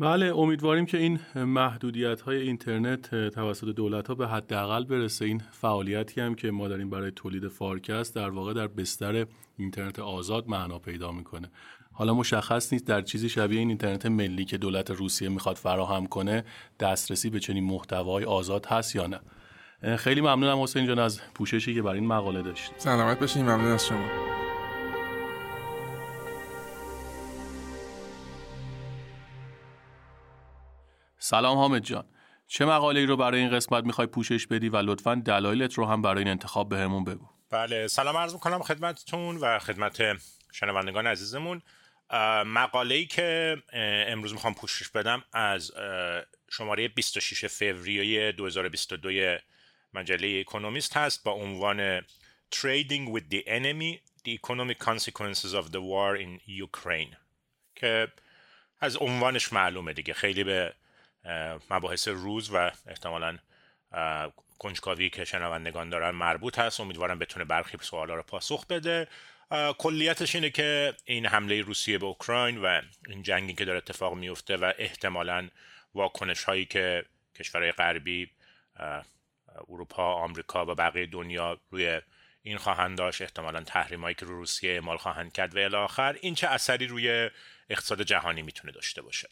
بله امیدواریم که این محدودیت های اینترنت توسط دولت ها به حداقل برسه. این فعالیتی هم که ما داریم برای تولید فارکست در واقع در بستر اینترنت آزاد معنا پیدا می‌کنه. حالا مشخص نیست در چیزی شبیه این اینترنت ملی که دولت روسیه می‌خواد فراهم کنه دسترسی به چنین محتوای آزاد هست یا نه. خیلی ممنونم حسین جان از پوششی که برای این مقاله داشت سلامت باشین ممنون از شما. سلام حامد جان. چه مقاله ای رو برای این قسمت می‌خوای پوشش بدی و لطفا دلایلت رو هم برای این انتخاب بهمون به بگو. بله سلام عرض می‌کنم خدمتتون و خدمت شنوندگان عزیزمون. مقاله ای که امروز می‌خوام پوشش بدم از شماره 26 فوریه 2022 مجله اکونومیست هست با عنوان Trading with the Enemy The Economic Consequences of the War in Ukraine. که از عنوانش معلومه دیگه خیلی به مباحث روز و احتمالا کنجکاوی که شنوندگان دارن مربوط هست. امیدوارم بتونه برخی سوالا رو پاسخ بده. کلیتش اینه که این حمله روسیه به اوکراین و این جنگی که داره اتفاق میفته و احتمالا واکنش هایی که کشورهای غربی اروپا آمریکا و بقیه دنیا روی این خواهند داشت احتمالا تحریم هایی که رو روسیه اعمال خواهند کرد و الی این چه اثری روی اقتصاد جهانی می‌تونه داشته باشه.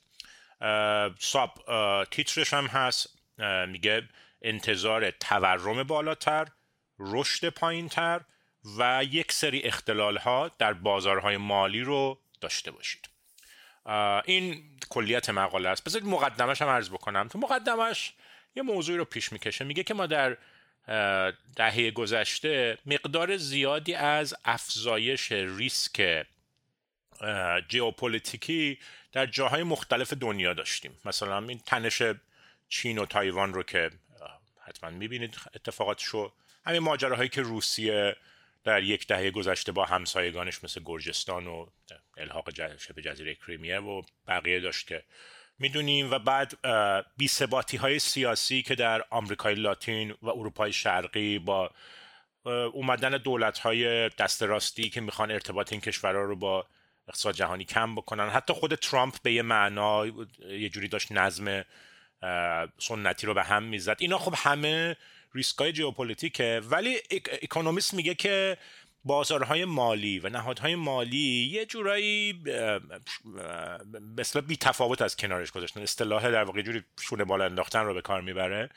ساب تیترش هم هست. میگه انتظار تورم بالاتر رشد پایینتر و یک سری اختلال ها در بازارهای مالی رو داشته باشید. این کلیت مقاله است. بذارید مقدمش هم عرض بکنم. تو مقدمش یه موضوعی رو پیش می‌کشه. میگه که ما در دهه گذشته مقدار زیادی از افزایش ریسک ژئوپلیتیکی در جاهای مختلف دنیا داشتیم. مثلا این تنش چین و تایوان رو که حتما می‌بینید اتفاقاتشو همین ماجراهایی که روسیه در یک دهه گذشته با همسایگانش مثل گرجستان و الحاق شبه جزیره کریمیه و بقیه داشت که می‌دونیم. و بعد بیثباتی های سیاسی که در آمریکای لاتین و اروپای شرقی با اومدن دولت های دست راستی که می‌خوان ارتباط این کشورها رو با اقتصاد جهانی کم بکنن. حتی خود ترامپ به یه معنا یه جوری داشت نظم سنتی رو به هم می‌زد. اینا خب همه ریسکای ژئوپلیتیکه ولی اکونومیست میگه که بازارهای مالی و نهادهای مالی یه جورایی مثلا بی تفاوت از کنارش گذاشتن. اصطلاح در واقع جوری شونه بالا انداختن رو به کار می‌بره.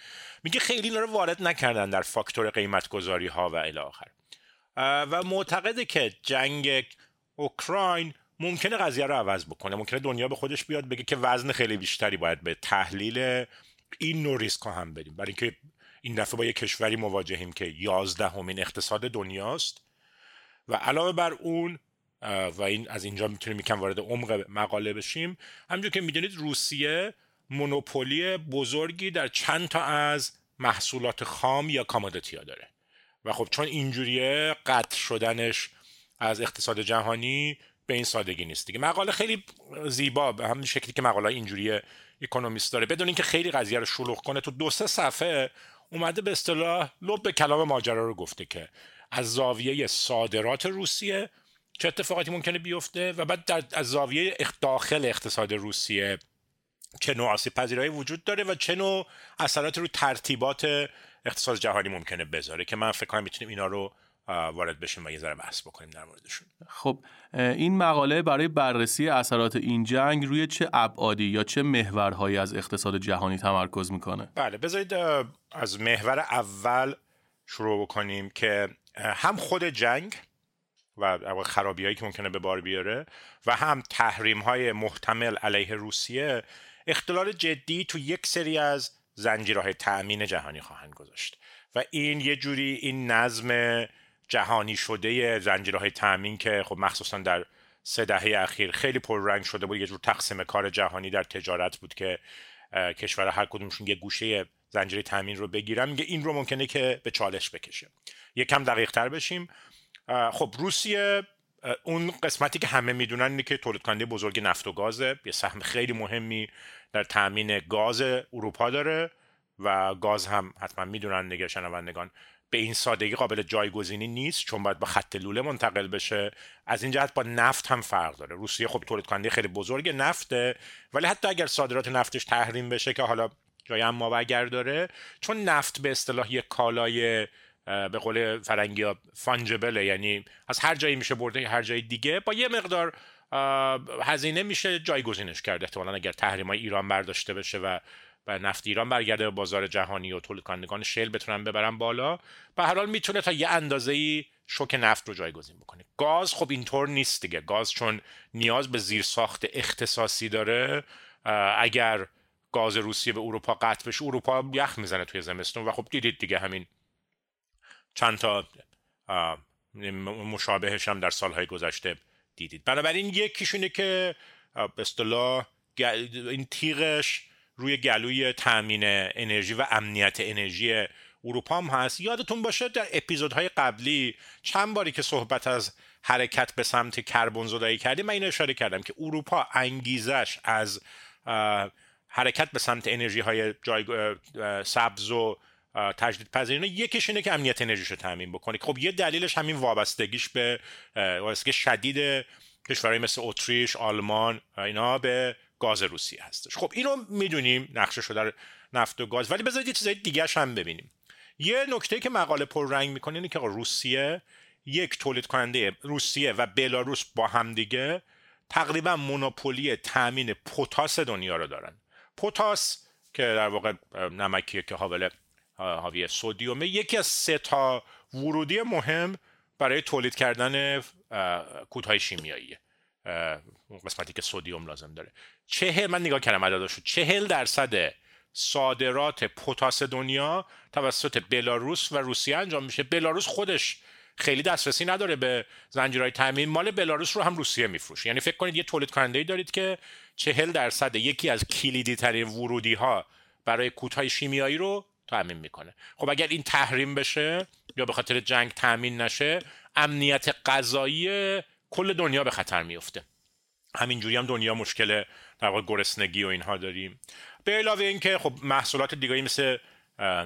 میگه خیلی اینا رو وارد نکردن در فاکتور قیمت گذاری ها و الی آخر. و معتقده که جنگ اوکراین ممکنه قضیه رو عوض بکنه. ممکنه دنیا به خودش بیاد بگه که وزن خیلی بیشتری باید به تحلیل این نوع ریسک هم بدیم برای اینکه این دفعه با یه کشوری مواجهیم که یازدهمین اقتصاد دنیاست. و علاوه بر اون و این از اینجا می‌تونیم یکم وارد عمق مقاله بشیم همونجور که می‌دونید روسیه مونوپولی بزرگی در چند تا از محصولات خام یا کامادیتی ها داره. و خب چون اینجوریه قطع شدنش از اقتصاد جهانی به این سادگی نیست دیگه. مقاله خیلی زیبا به همین شکلی که مقاله اینجوری اکونومیست داره. بدون اینکه خیلی قضیه رو شلوغ کنه تو دو سه صفحه اومده به اصطلاح لب کلام ماجرا رو گفته که از زاویه صادرات روسیه چه اتفاقاتی ممکنه بیفته و بعد در از زاویه داخل اقتصاد روسیه چه نوع آسیب پذیرایی وجود داره و چه نوع اثرات رو ترتیبات اقتصاد جهانی ممکنه بذاره که من فکر کنم می‌تونیم اینا رو وارد بشیم و یه ذره بحث بکنیم در موردشون. خب این مقاله برای بررسی اثرات این جنگ روی چه ابعادی یا چه محورهایی از اقتصاد جهانی تمرکز می‌کنه؟ بله بذارید از محور اول شروع بکنیم که هم خود جنگ و خرابی هایی که ممکنه به بار بیاره و هم تحریم های محتمل علیه روسیه اختلال جدی تو یک سری از زنجیرهای تأمین جهانی خواهند گذاشت. و این یه جوری این نظم جهانی شده زنجیرهای تأمین که خب مخصوصا در سه دهه اخیر خیلی پررنگ شده بود. یه جور تقسیم کار جهانی در تجارت بود که کشور هر کدومشون یه گوشه زنجیره تامین رو بگیرن. میگه این رو ممکنه که به چالش بکشه یکم دقیق تر بشیم. خب روسیه اون قسمتی که همه می‌دونن اینه که تولید کننده بزرگ نفت و گازه. یه سهم خیلی مهمی در تامین گاز اروپا داره و گاز هم حتما می‌دونن دیگه شنوندگان به این سادگی قابل جایگزینی نیست چون باید با خط لوله منتقل بشه. از این جهت با نفت هم فرق داره. روسیه خب تولید کننده خیلی بزرگ نفته ولی حتی اگر صادرات نفتش تحریم بشه که حالا جای و اگر داره چون نفت به اصطلاح یک کالای به قول فرنگی ها فانجبله یعنی از هر جایی میشه برده هر جای دیگه با یه مقدار هزینه میشه جایگزینش کرد. احتمالا اگر تحریم های ایران برداشته بشه و نفت ایران برگرده به بازار جهانی و تولید کنندگان شل بتونن ببرن بالا. به هر حال می‌تونه تا یه اندازه ای شوک نفت رو جایگزین بکنه. گاز خب اینطور نیست دیگه. گاز چون نیاز به زیرساخت اختصاصی داره. اگر گاز روسیه به اروپا قطع بشه اروپا یخ می‌زنه توی زمستون. و خب دیدید دیگه همین چند تا مشابهش هم در سالهای گذشته دیدید. بنابراین یکیشونه که به اصطلاح این تیغش روی گلوی تامین انرژی و امنیت انرژی اروپا هم هست. یادتون باشه در اپیزودهای قبلی چند باری که صحبت از حرکت به سمت کربن زدایی کردیم من اینو اشاره کردم که اروپا انگیزش از حرکت به سمت انرژی های جای سبز و تجدید پذیرینه یکیش اینه که امنیت انرژیشو تامین بکنه خب یه دلیلش همین وابستگیش به وابستگی شدید کشورهای مثل اتریش آلمان اینا به گاز روسیه هستش. خب اینو می‌دونیم نقشه شده نفت و گاز. ولی بذارید یه چیزای دیگه هم ببینیم. یه نکته که مقاله رنگ می‌کنه اینه که روسیه یک تولید کننده روسیه و بلاروس با همدیگه تقریبا مونوپولی تامین پتاس دنیا رو دارن. پتاس که در واقع نمکیه که حاوی حاوی سودیومه یکی از سه تا ورودی مهم برای تولید کردن کودهای شیمیاییه قسمتی که سودیوم لازم داره. چهل من نگاه کردم عدداشو چهل درصد صادرات پتاس دنیا توسط بلاروس و روسیه انجام میشه. بلاروس خودش خیلی دسترسی نداره به زنجیرهای تامین مال بلاروس رو هم روسیه میفروشه. یعنی فکر کنید یه تولید کننده دارید که چهل درصد یکی از کلیدی ترین ورودی ها برای کودهای شیمیایی رو تامین می‌کنه. خب اگر این تحریم بشه یا به خاطر جنگ تامین نشه امنیت غذایی کل دنیا به خطر میفته همینجوری هم دنیا مشکل در واقع گرسنگی و اینها داریم. به علاوه اینکه خب محصولات دیگه مثل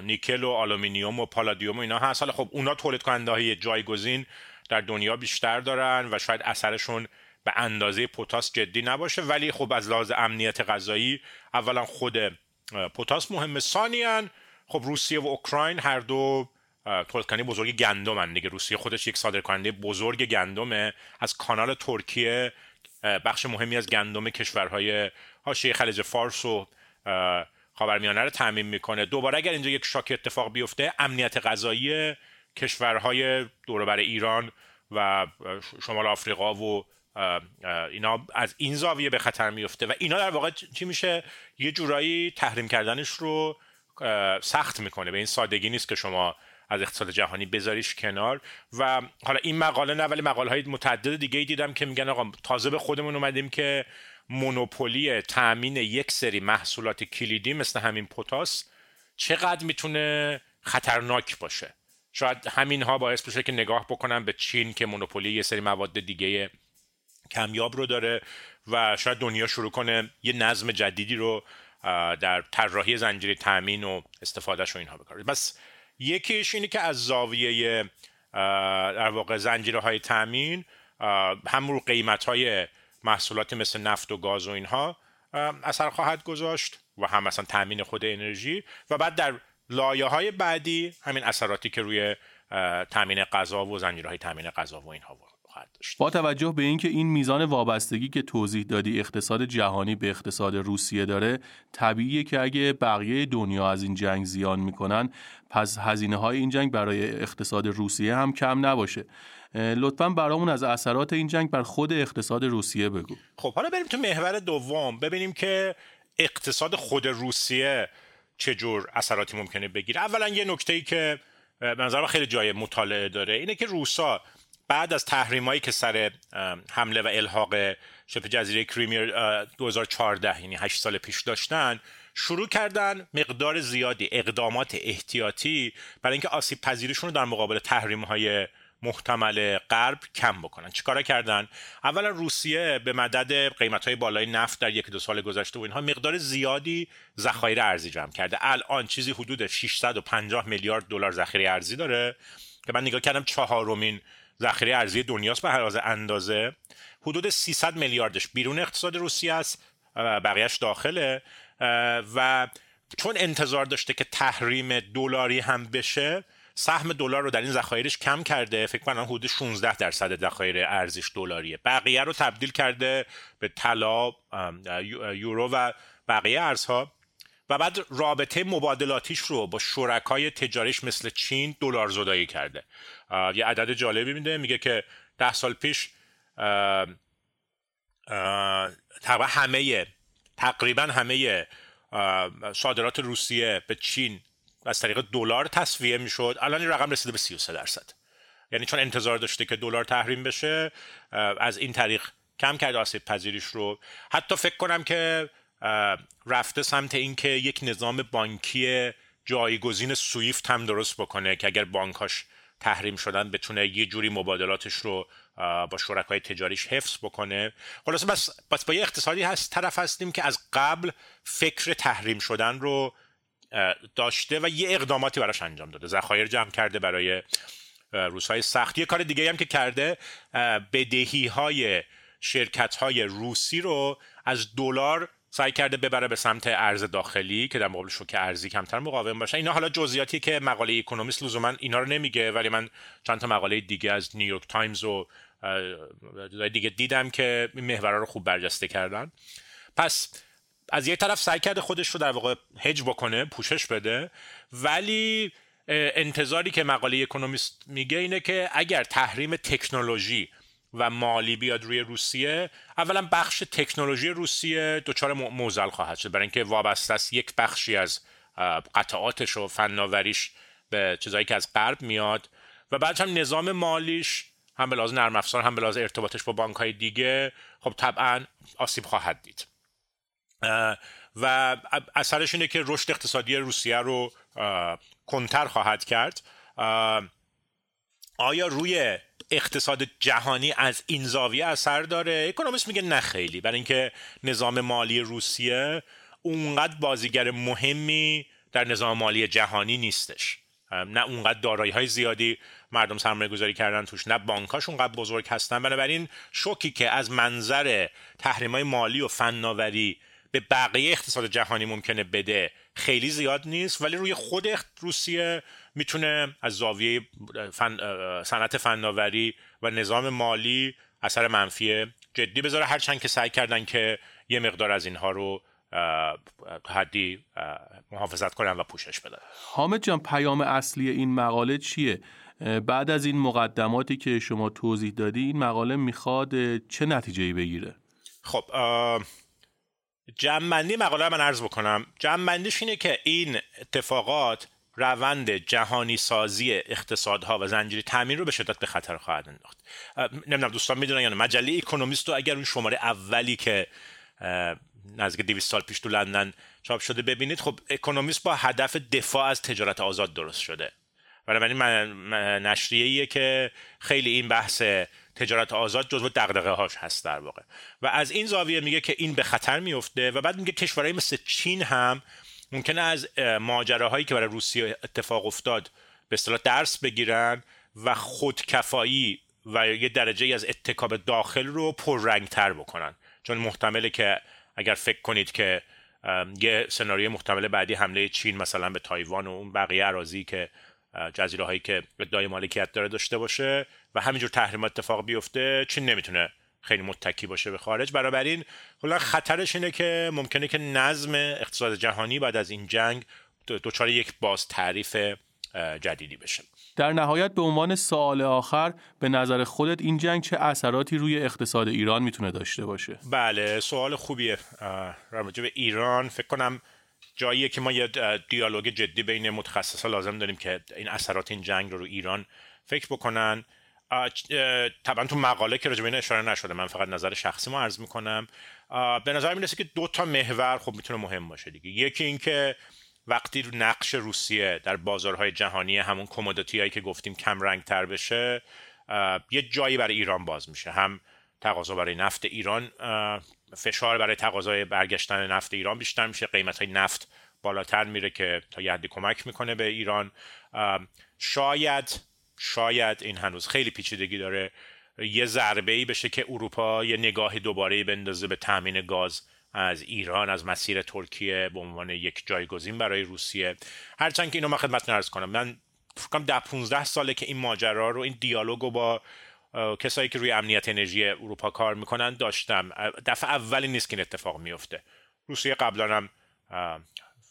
نیکل و آلومینیوم و پالادیوم و اینا هست. حالا خب اونا تولید کننده های جایگزین در دنیا بیشتر دارن و شاید اثرشون به اندازه پتاس جدی نباشه. ولی خب از لحاظ امنیت غذایی اولا خود پتاس مهمه. ثانیا خب روسیه و اوکراین هر دو تولید بزرگ گندم دیگه روسیه خودش یک صادر کننده بزرگ گندمه از کانال ترکیه بخش مهمی از گندم کشورهای حاشیه خلیج فارس و خاورمیانه رو تعمین می‌کنه. دوباره اگر اینجا یک شاک اتفاق بیفته امنیت غذایی کشورهای دوربر ایران و شمال آفریقا و اینا از این زاویه به خطر میفته و اینا در واقع چی میشه؟ یه جورایی تحریم کردنش رو سخت می‌کنه. به این سادگی نیست که شما از اقتصاد جهانی بذاریش کنار. و حالا این مقاله نه ولی مقاله های متعدد دیگه دیدم که میگن آقا تازه به خودمون اومدیم که مونوپولی تأمین یک سری محصولات کلیدی مثل همین پتاس چقدر می‌تونه خطرناک باشه. شاید همین ها باعث بشه که نگاه بکنم به چین که مونوپولی یه سری مواد دیگه کمیاب رو داره و شاید دنیا شروع کنه یه نظم جدیدی رو در طراحی زنجیره تامین و استفادهش و اینها بکاره. بس یکیش اینه که از زاویه در واقع زنجیره های تامین هم رو قیمت های محصولاتی مثل نفت و گاز و اینها اثر خواهد گذاشت و هم مثلا تامین خود انرژی و بعد در لایه های بعدی همین اثراتی که روی تامین غذا و زنجیرهای تامین غذا و اینها داشت با توجه به اینکه این میزان وابستگی که توضیح دادی اقتصاد جهانی به اقتصاد روسیه داره طبیعیه که اگه بقیه دنیا از این جنگ زیان می‌کنن پس هزینه های این جنگ برای اقتصاد روسیه هم کم نباشه. لطفا برامون از اثرات این جنگ بر خود اقتصاد روسیه بگو. خب حالا بریم تو محور دوم ببینیم که اقتصاد خود روسیه چجور اثراتی ممکنه بگیره. اولا یه نکته ای که به نظر خیلی جای مطالعه داره اینه که روسا بعد از تحریمایی که سر حمله و الحاق شبه جزیره کریمیر 2014 یعنی 8 سال پیش داشتن شروع کردن مقدار زیادی اقدامات احتیاطی برای اینکه آسیب پذیریشون رو در مقابل تحریم های محتمل غرب کم بکنن. چیکارا کردن؟ اولا روسیه به مدد قیمت های بالای نفت در یک دو سال گذشته و اینها مقدار زیادی ذخایر ارزی جمع کرده. الان چیزی حدود 650 میلیارد دلار ذخیره ارزی داره که من نگاه کردم چهارمین ذخیره ارزی دنیاست به هر اندازه حدود 300 میلیاردش بیرون اقتصاد روسیه است بقیهش داخله. و چون انتظار داشته که تحریم دلاری هم بشه سهم دلار رو در این ذخایرش کم کرده. فکر کنم حدود 16 درصد ذخایر ارزش دلاریه. بقیه رو تبدیل کرده به طلا یورو و بقیه ارزها. و بعد رابطه مبادلاتیش رو با شرکای تجاریش مثل چین دلار زدایی کرده. یه عدد جالبی میده. میگه که ده سال پیش تقریبا همه تقریبا همه صادرات روسیه به چین از طریق دلار تصفیه می‌شد. الان این رقم رسیده به 33 درصد. یعنی چون انتظار داشته که دلار تحریم بشه از این طریق کم کرده آسیب پذیریش رو. حتی فکر کنم که رفته سمت اینکه یک نظام بانکی جایگزین سویفت هم درست بکنه که اگر بانکاش تحریم شدن بتونه یه جوری مبادلاتش رو با شرکای تجاریش حفظ بکنه. خلاصه بس, بس با یه اقتصادی هست طرف هستیم که از قبل فکر تحریم شدن رو داشته و یه اقداماتی براش انجام داده. ذخایر جمع کرده برای روزهای سخت. یه کار دیگه هم که کرده بدهی های شرکت های روسی رو از دلار سعی کرده ببره به سمت ارز داخلی که در مقابل شوک ارزی کمتر مقاوم باشه. اینا حالا جزئیاتی که مقاله اکونومیست لزوما اینا رو نمیگه ولی من چند تا مقاله دیگه از نیویورک تایمز و دیگه دیدم که محورا رو خوب برجسته کردن. پس از یه طرف سعی کرده خودش رو در واقع هج بکنه پوشش بده ولی انتظاری که مقاله اکونومیست میگه اینه که اگر تحریم تکنولوژی و مالی بیاد روی روسیه. اولا بخش تکنولوژی روسیه دچار معضل خواهد شد. برای اینکه وابسته است یک بخشی از قطعاتش و فناوریش به چیزایی که از غرب میاد. و بعد هم نظام مالیش هم به لحاظ نرم افزار هم به لحاظ ارتباطش با بانک های دیگه خب طبعا آسیب خواهد دید. و اثرش اینه که رشد اقتصادی روسیه رو کنتر خواهد کرد. آیا روی اقتصاد جهانی از این زاویه اثر داره؟ اکونومیست میگه نه خیلی برای اینکه نظام مالی روسیه اونقدر بازیگر مهمی در نظام مالی جهانی نیستش. نه اونقدر دارایی های زیادی مردم سرمایه گذاری کردن توش نه بانکاش اونقدر بزرگ هستن. بنابراین شوکی که از منظر تحریم های مالی و فناوری به بقیه اقتصاد جهانی ممکنه بده خیلی زیاد نیست ولی روی خود روسیه می‌تونه از زاویه فن، صنعت فناوری و نظام مالی اثر منفی جدی بذاره هرچند که سعی کردن که یه مقدار از اینها رو حدی محافظت کنن و پوشش بدن حامد جان پیام اصلی این مقاله چیه؟ بعد از این مقدماتی که شما توضیح دادی این مقاله می‌خواد چه نتیجهی بگیره؟ خب جمعنی مقاله من عرض بکنم جمعنیش اینه که این اتفاقات روند جهانی سازی اقتصادها و زنجیره تامین رو به شدت به خطر خواهد انداخت. نمی‌دونم دوستان می‌دونن یا نه. مجله اکونومیست رو اگر اون شماره اولی که نزدیک 200 سال پیش تو لندن چاپ شده ببینید خب اکونومیست با هدف دفاع از تجارت آزاد درست شده. بنابراین نشریه که خیلی این بحث تجارت آزاد جزو دغدغه هاش هست در واقع. و از این زاویه میگه که این به خطر میفته و بعد میگه کشورهای مثل چین هم ممکنه از ماجراهایی که برای روسیه اتفاق افتاد به اصطلاح درس بگیرن و خودکفایی و یه درجه از اتکاب داخل رو پررنگتر بکنن. چون محتمله که اگر فکر کنید که یه سناریوی محتمل بعدی حمله چین مثلا به تایوان و اون بقیه اراضی که جزیره هایی که ادعای مالکیت داره داشته باشه و همینجور تحریم اتفاق بیفته چین نمی‌تونه خیلی متکی باشه به خارج. بنابراین کلا خطرش اینه که ممکنه که نظم اقتصاد جهانی بعد از این جنگ دچار یک باز تعریف جدیدی بشه. در نهایت به عنوان سوال آخر به نظر خودت این جنگ چه اثراتی روی اقتصاد ایران می‌تونه داشته باشه؟ بله سوال خوبیه. راجع به ایران فکر کنم جاییه که ما یه دیالوگ جدی بین متخصصا لازم داریم که این اثرات این جنگ رو رو ایران فکر بکنن. طبعا تو مقاله که راجع اشاره نشده من فقط نظر شخصی ما عرض می‌کنم. به نظر می‌رسه که دو تا محور خب می‌تونه مهم باشه دیگه. یکی اینکه وقتی نقش روسیه در بازارهای جهانی همون کمودیتی هایی که گفتیم کم رنگ تر بشه یه جایی برای ایران باز میشه. هم تقاضا برای نفت ایران فشار برای تقاضای برگشتن نفت ایران بیشتر میشه. قیمت های نفت بالاتر میره که تا یه حدی کمک می‌کنه به ایران. شاید شاید این هنوز خیلی پیچیدگی داره. یه ضربه ای بشه که اروپا یه نگاه دوباره بندازه به تامین گاز از ایران از مسیر ترکیه به عنوان یک جایگزین برای روسیه. هرچند که اینو من خدمتتون عرض کنم من فکر ده 15 ساله که این ماجرا رو این دیالوگو با کسایی که روی امنیت انرژی اروپا کار می‌کنن داشتم. دفعه اولی نیست که این اتفاق میفته روسیه قبلا هم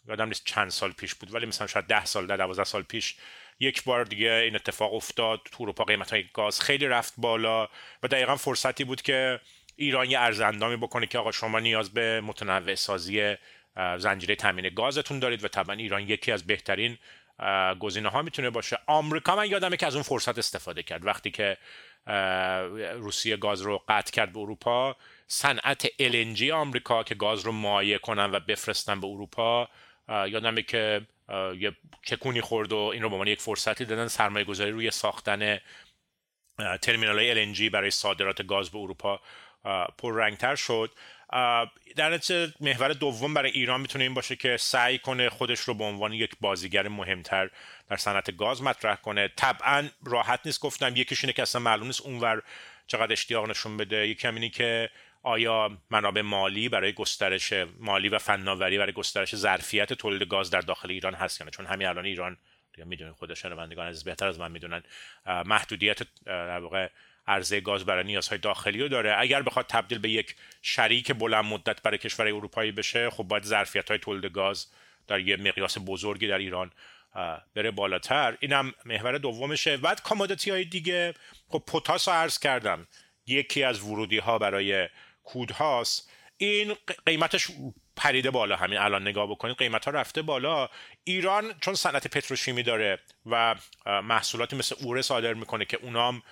یادم نیست چند سال پیش بود ولی مثلا شاید ده سال ده دوازده سال پیش یک بار دیگه این اتفاق افتاد تو اروپا قیمت های گاز خیلی رفت بالا و دقیقا فرصتی بود که ایران یه ارزندامی بکنه که آقا شما نیاز به متنوع سازی زنجیره تامین گازتون دارید و طبعا ایران یکی از بهترین گزینه ها می‌تونه باشه. آمریکا من یادمه که از اون فرصت استفاده کرد. وقتی که روسیه گاز رو قطع کرد به اروپا صنعت LNG آمریکا که گاز رو مایع کنن و بفرستن به اروپا یادمه که یه چکونی خورد و این رو به عنوان یک فرصتی دادن سرمایه گذاری روی ساختن ترمینال های LNG برای صادرات گاز به اروپا پررنگتر شد. در نتیجه محور دوم برای ایران می‌تونه این باشه که سعی کنه خودش رو به عنوان یک بازیگر مهمتر در صنعت گاز مطرح کنه. طبعا راحت نیست گفتم یکیش اینه که اصلا معلوم نیست اونور چقدر اشتیاق نشون بده. یکی هم اینه که آیا منابع مالی برای گسترش مالی و فناوری برای گسترش ظرفیت تولید گاز در داخل ایران هست یا چون همین الان ایران دیگه می‌دونید خود شنوندگان از بهتر از من می‌دونن محدودیت در واقع عرضه گاز برای نیازهای داخلی رو داره. اگر بخواد تبدیل به یک شریک بلند مدت برای کشور اروپایی بشه خب باید ظرفیت های تولید گاز در یه مقیاس بزرگی در ایران بره بالاتر. اینم محور دومشه. بعد کامودیتی های دیگه خب پتاس عرض کردم. یکی از ورودی ها برای کود هاست این قیمتش پریده بالا. همین الان نگاه بکنید قیمت ها رفته بالا. ایران چون صنعت پتروشیمی داره و محصولاتی مثل اوره صادر می‌کنه که اونام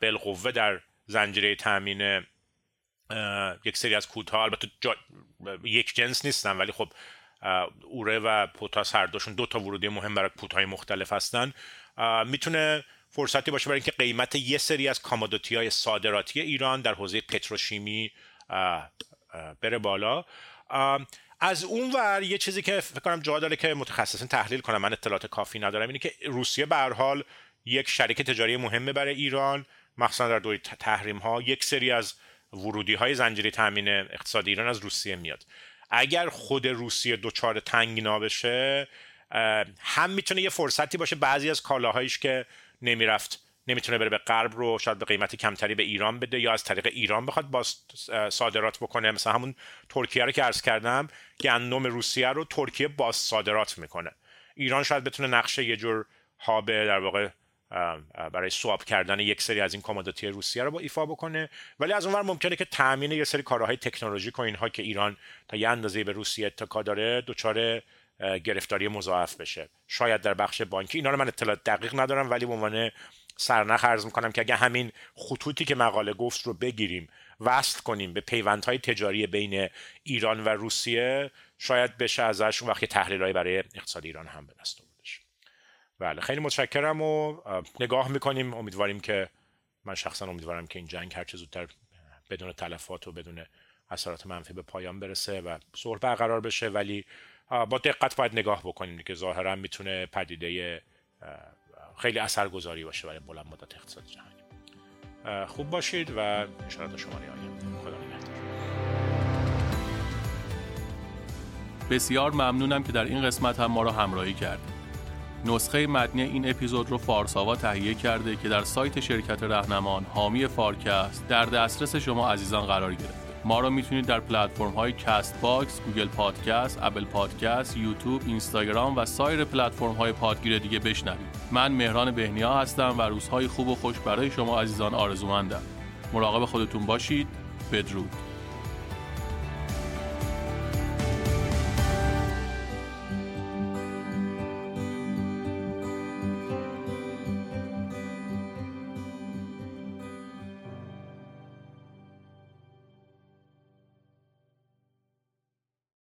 بالقوه در زنجیره تامین یک سری از کودها البته یک جنس نیستن ولی خب اوره و پوتاس هر دوشون دو تا ورودی مهم برای کودهای مختلف هستن. می‌تونه فرصتی باشه برای اینکه قیمت یه سری از کامودیتی های صادراتی ایران در حوزه پتروشیمی بره بالا. از اون ور یه چیزی که فکر کنم جا داره که متخصصین تحلیل کنم من اطلاعات کافی ندارم اینه که روسیه به حال یک شریک تجاری مهمه برای ایران مخصوصا در دوی تحریم ها یک سری از ورودی های زنجیره تامین اقتصاد ایران از روسیه میاد. اگر خود روسیه دچار تنگنا بشه هم می‌تونه یه فرصتی باشه بعضی از کالاهایش که نمی‌رفت. نمی‌تونه بره به غرب رو شاید به قیمت کمتری به ایران بده یا از طریق ایران بخواد با صادرات بکنه. مثلا همون ترکیه رو که عرض کردم گندم روسیه رو ترکیه باز صادرات می‌کنه. ایران شاید بتونه نقشه یه جور هاب در واقع برای سواب کردن یک سری از این کامودیتی روسیه رو با ایفا بکنه. ولی از اونور ممکنه که تامین یه سری کارهای تکنولوژیک و اینها که ایران تا یه اندازه به روسیه اتکا داره دچار گرفتاری مضاعف بشه. شاید در بخش بانکی اینا رو من اطلاع دقیق ندارم ولی به عنوان سرنخ عرض می‌کنم که اگه همین خطوطی که مقاله گفت رو بگیریم وصل کنیم به پیوندهای تجاری بین ایران و روسیه شاید بشه ازش اون وقت تحلیلایی برای اقتصاد ایران هم به دست آوردش بله خیلی متشکرم و نگاه می‌کنیم. امیدواریم که من شخصا امیدوارم که این جنگ هر چه زودتر بدون تلفات و بدون اثرات منفی به پایان برسه و صلح برقرار بشه. ولی با دقت باید نگاه بکنیم که ظاهرا می‌تونه پدیده خیلی اثرگذاری باشه برای بلند مدت اقتصاد جهانی. خوب باشید و اشارات تا شماره خدا بسیار ممنونم که در این قسمت هم ما را همراهی کردید نسخه متنی این اپیزود رو فارساوا تهیه کرده که در سایت شرکت رهنمان حامی فارکست در دسترس شما عزیزان قرار گرفت. ما رو می‌تونید در پلتفرم های کست باکس، گوگل پادکست، اپل پادکست، یوتیوب، اینستاگرام و سایر پلتفرم های پادگیر دیگه بشنوید. من مهران بهنیا هستم و روزهای خوب و خوش برای شما عزیزان آرزومندم. مراقب خودتون باشید. بدرود.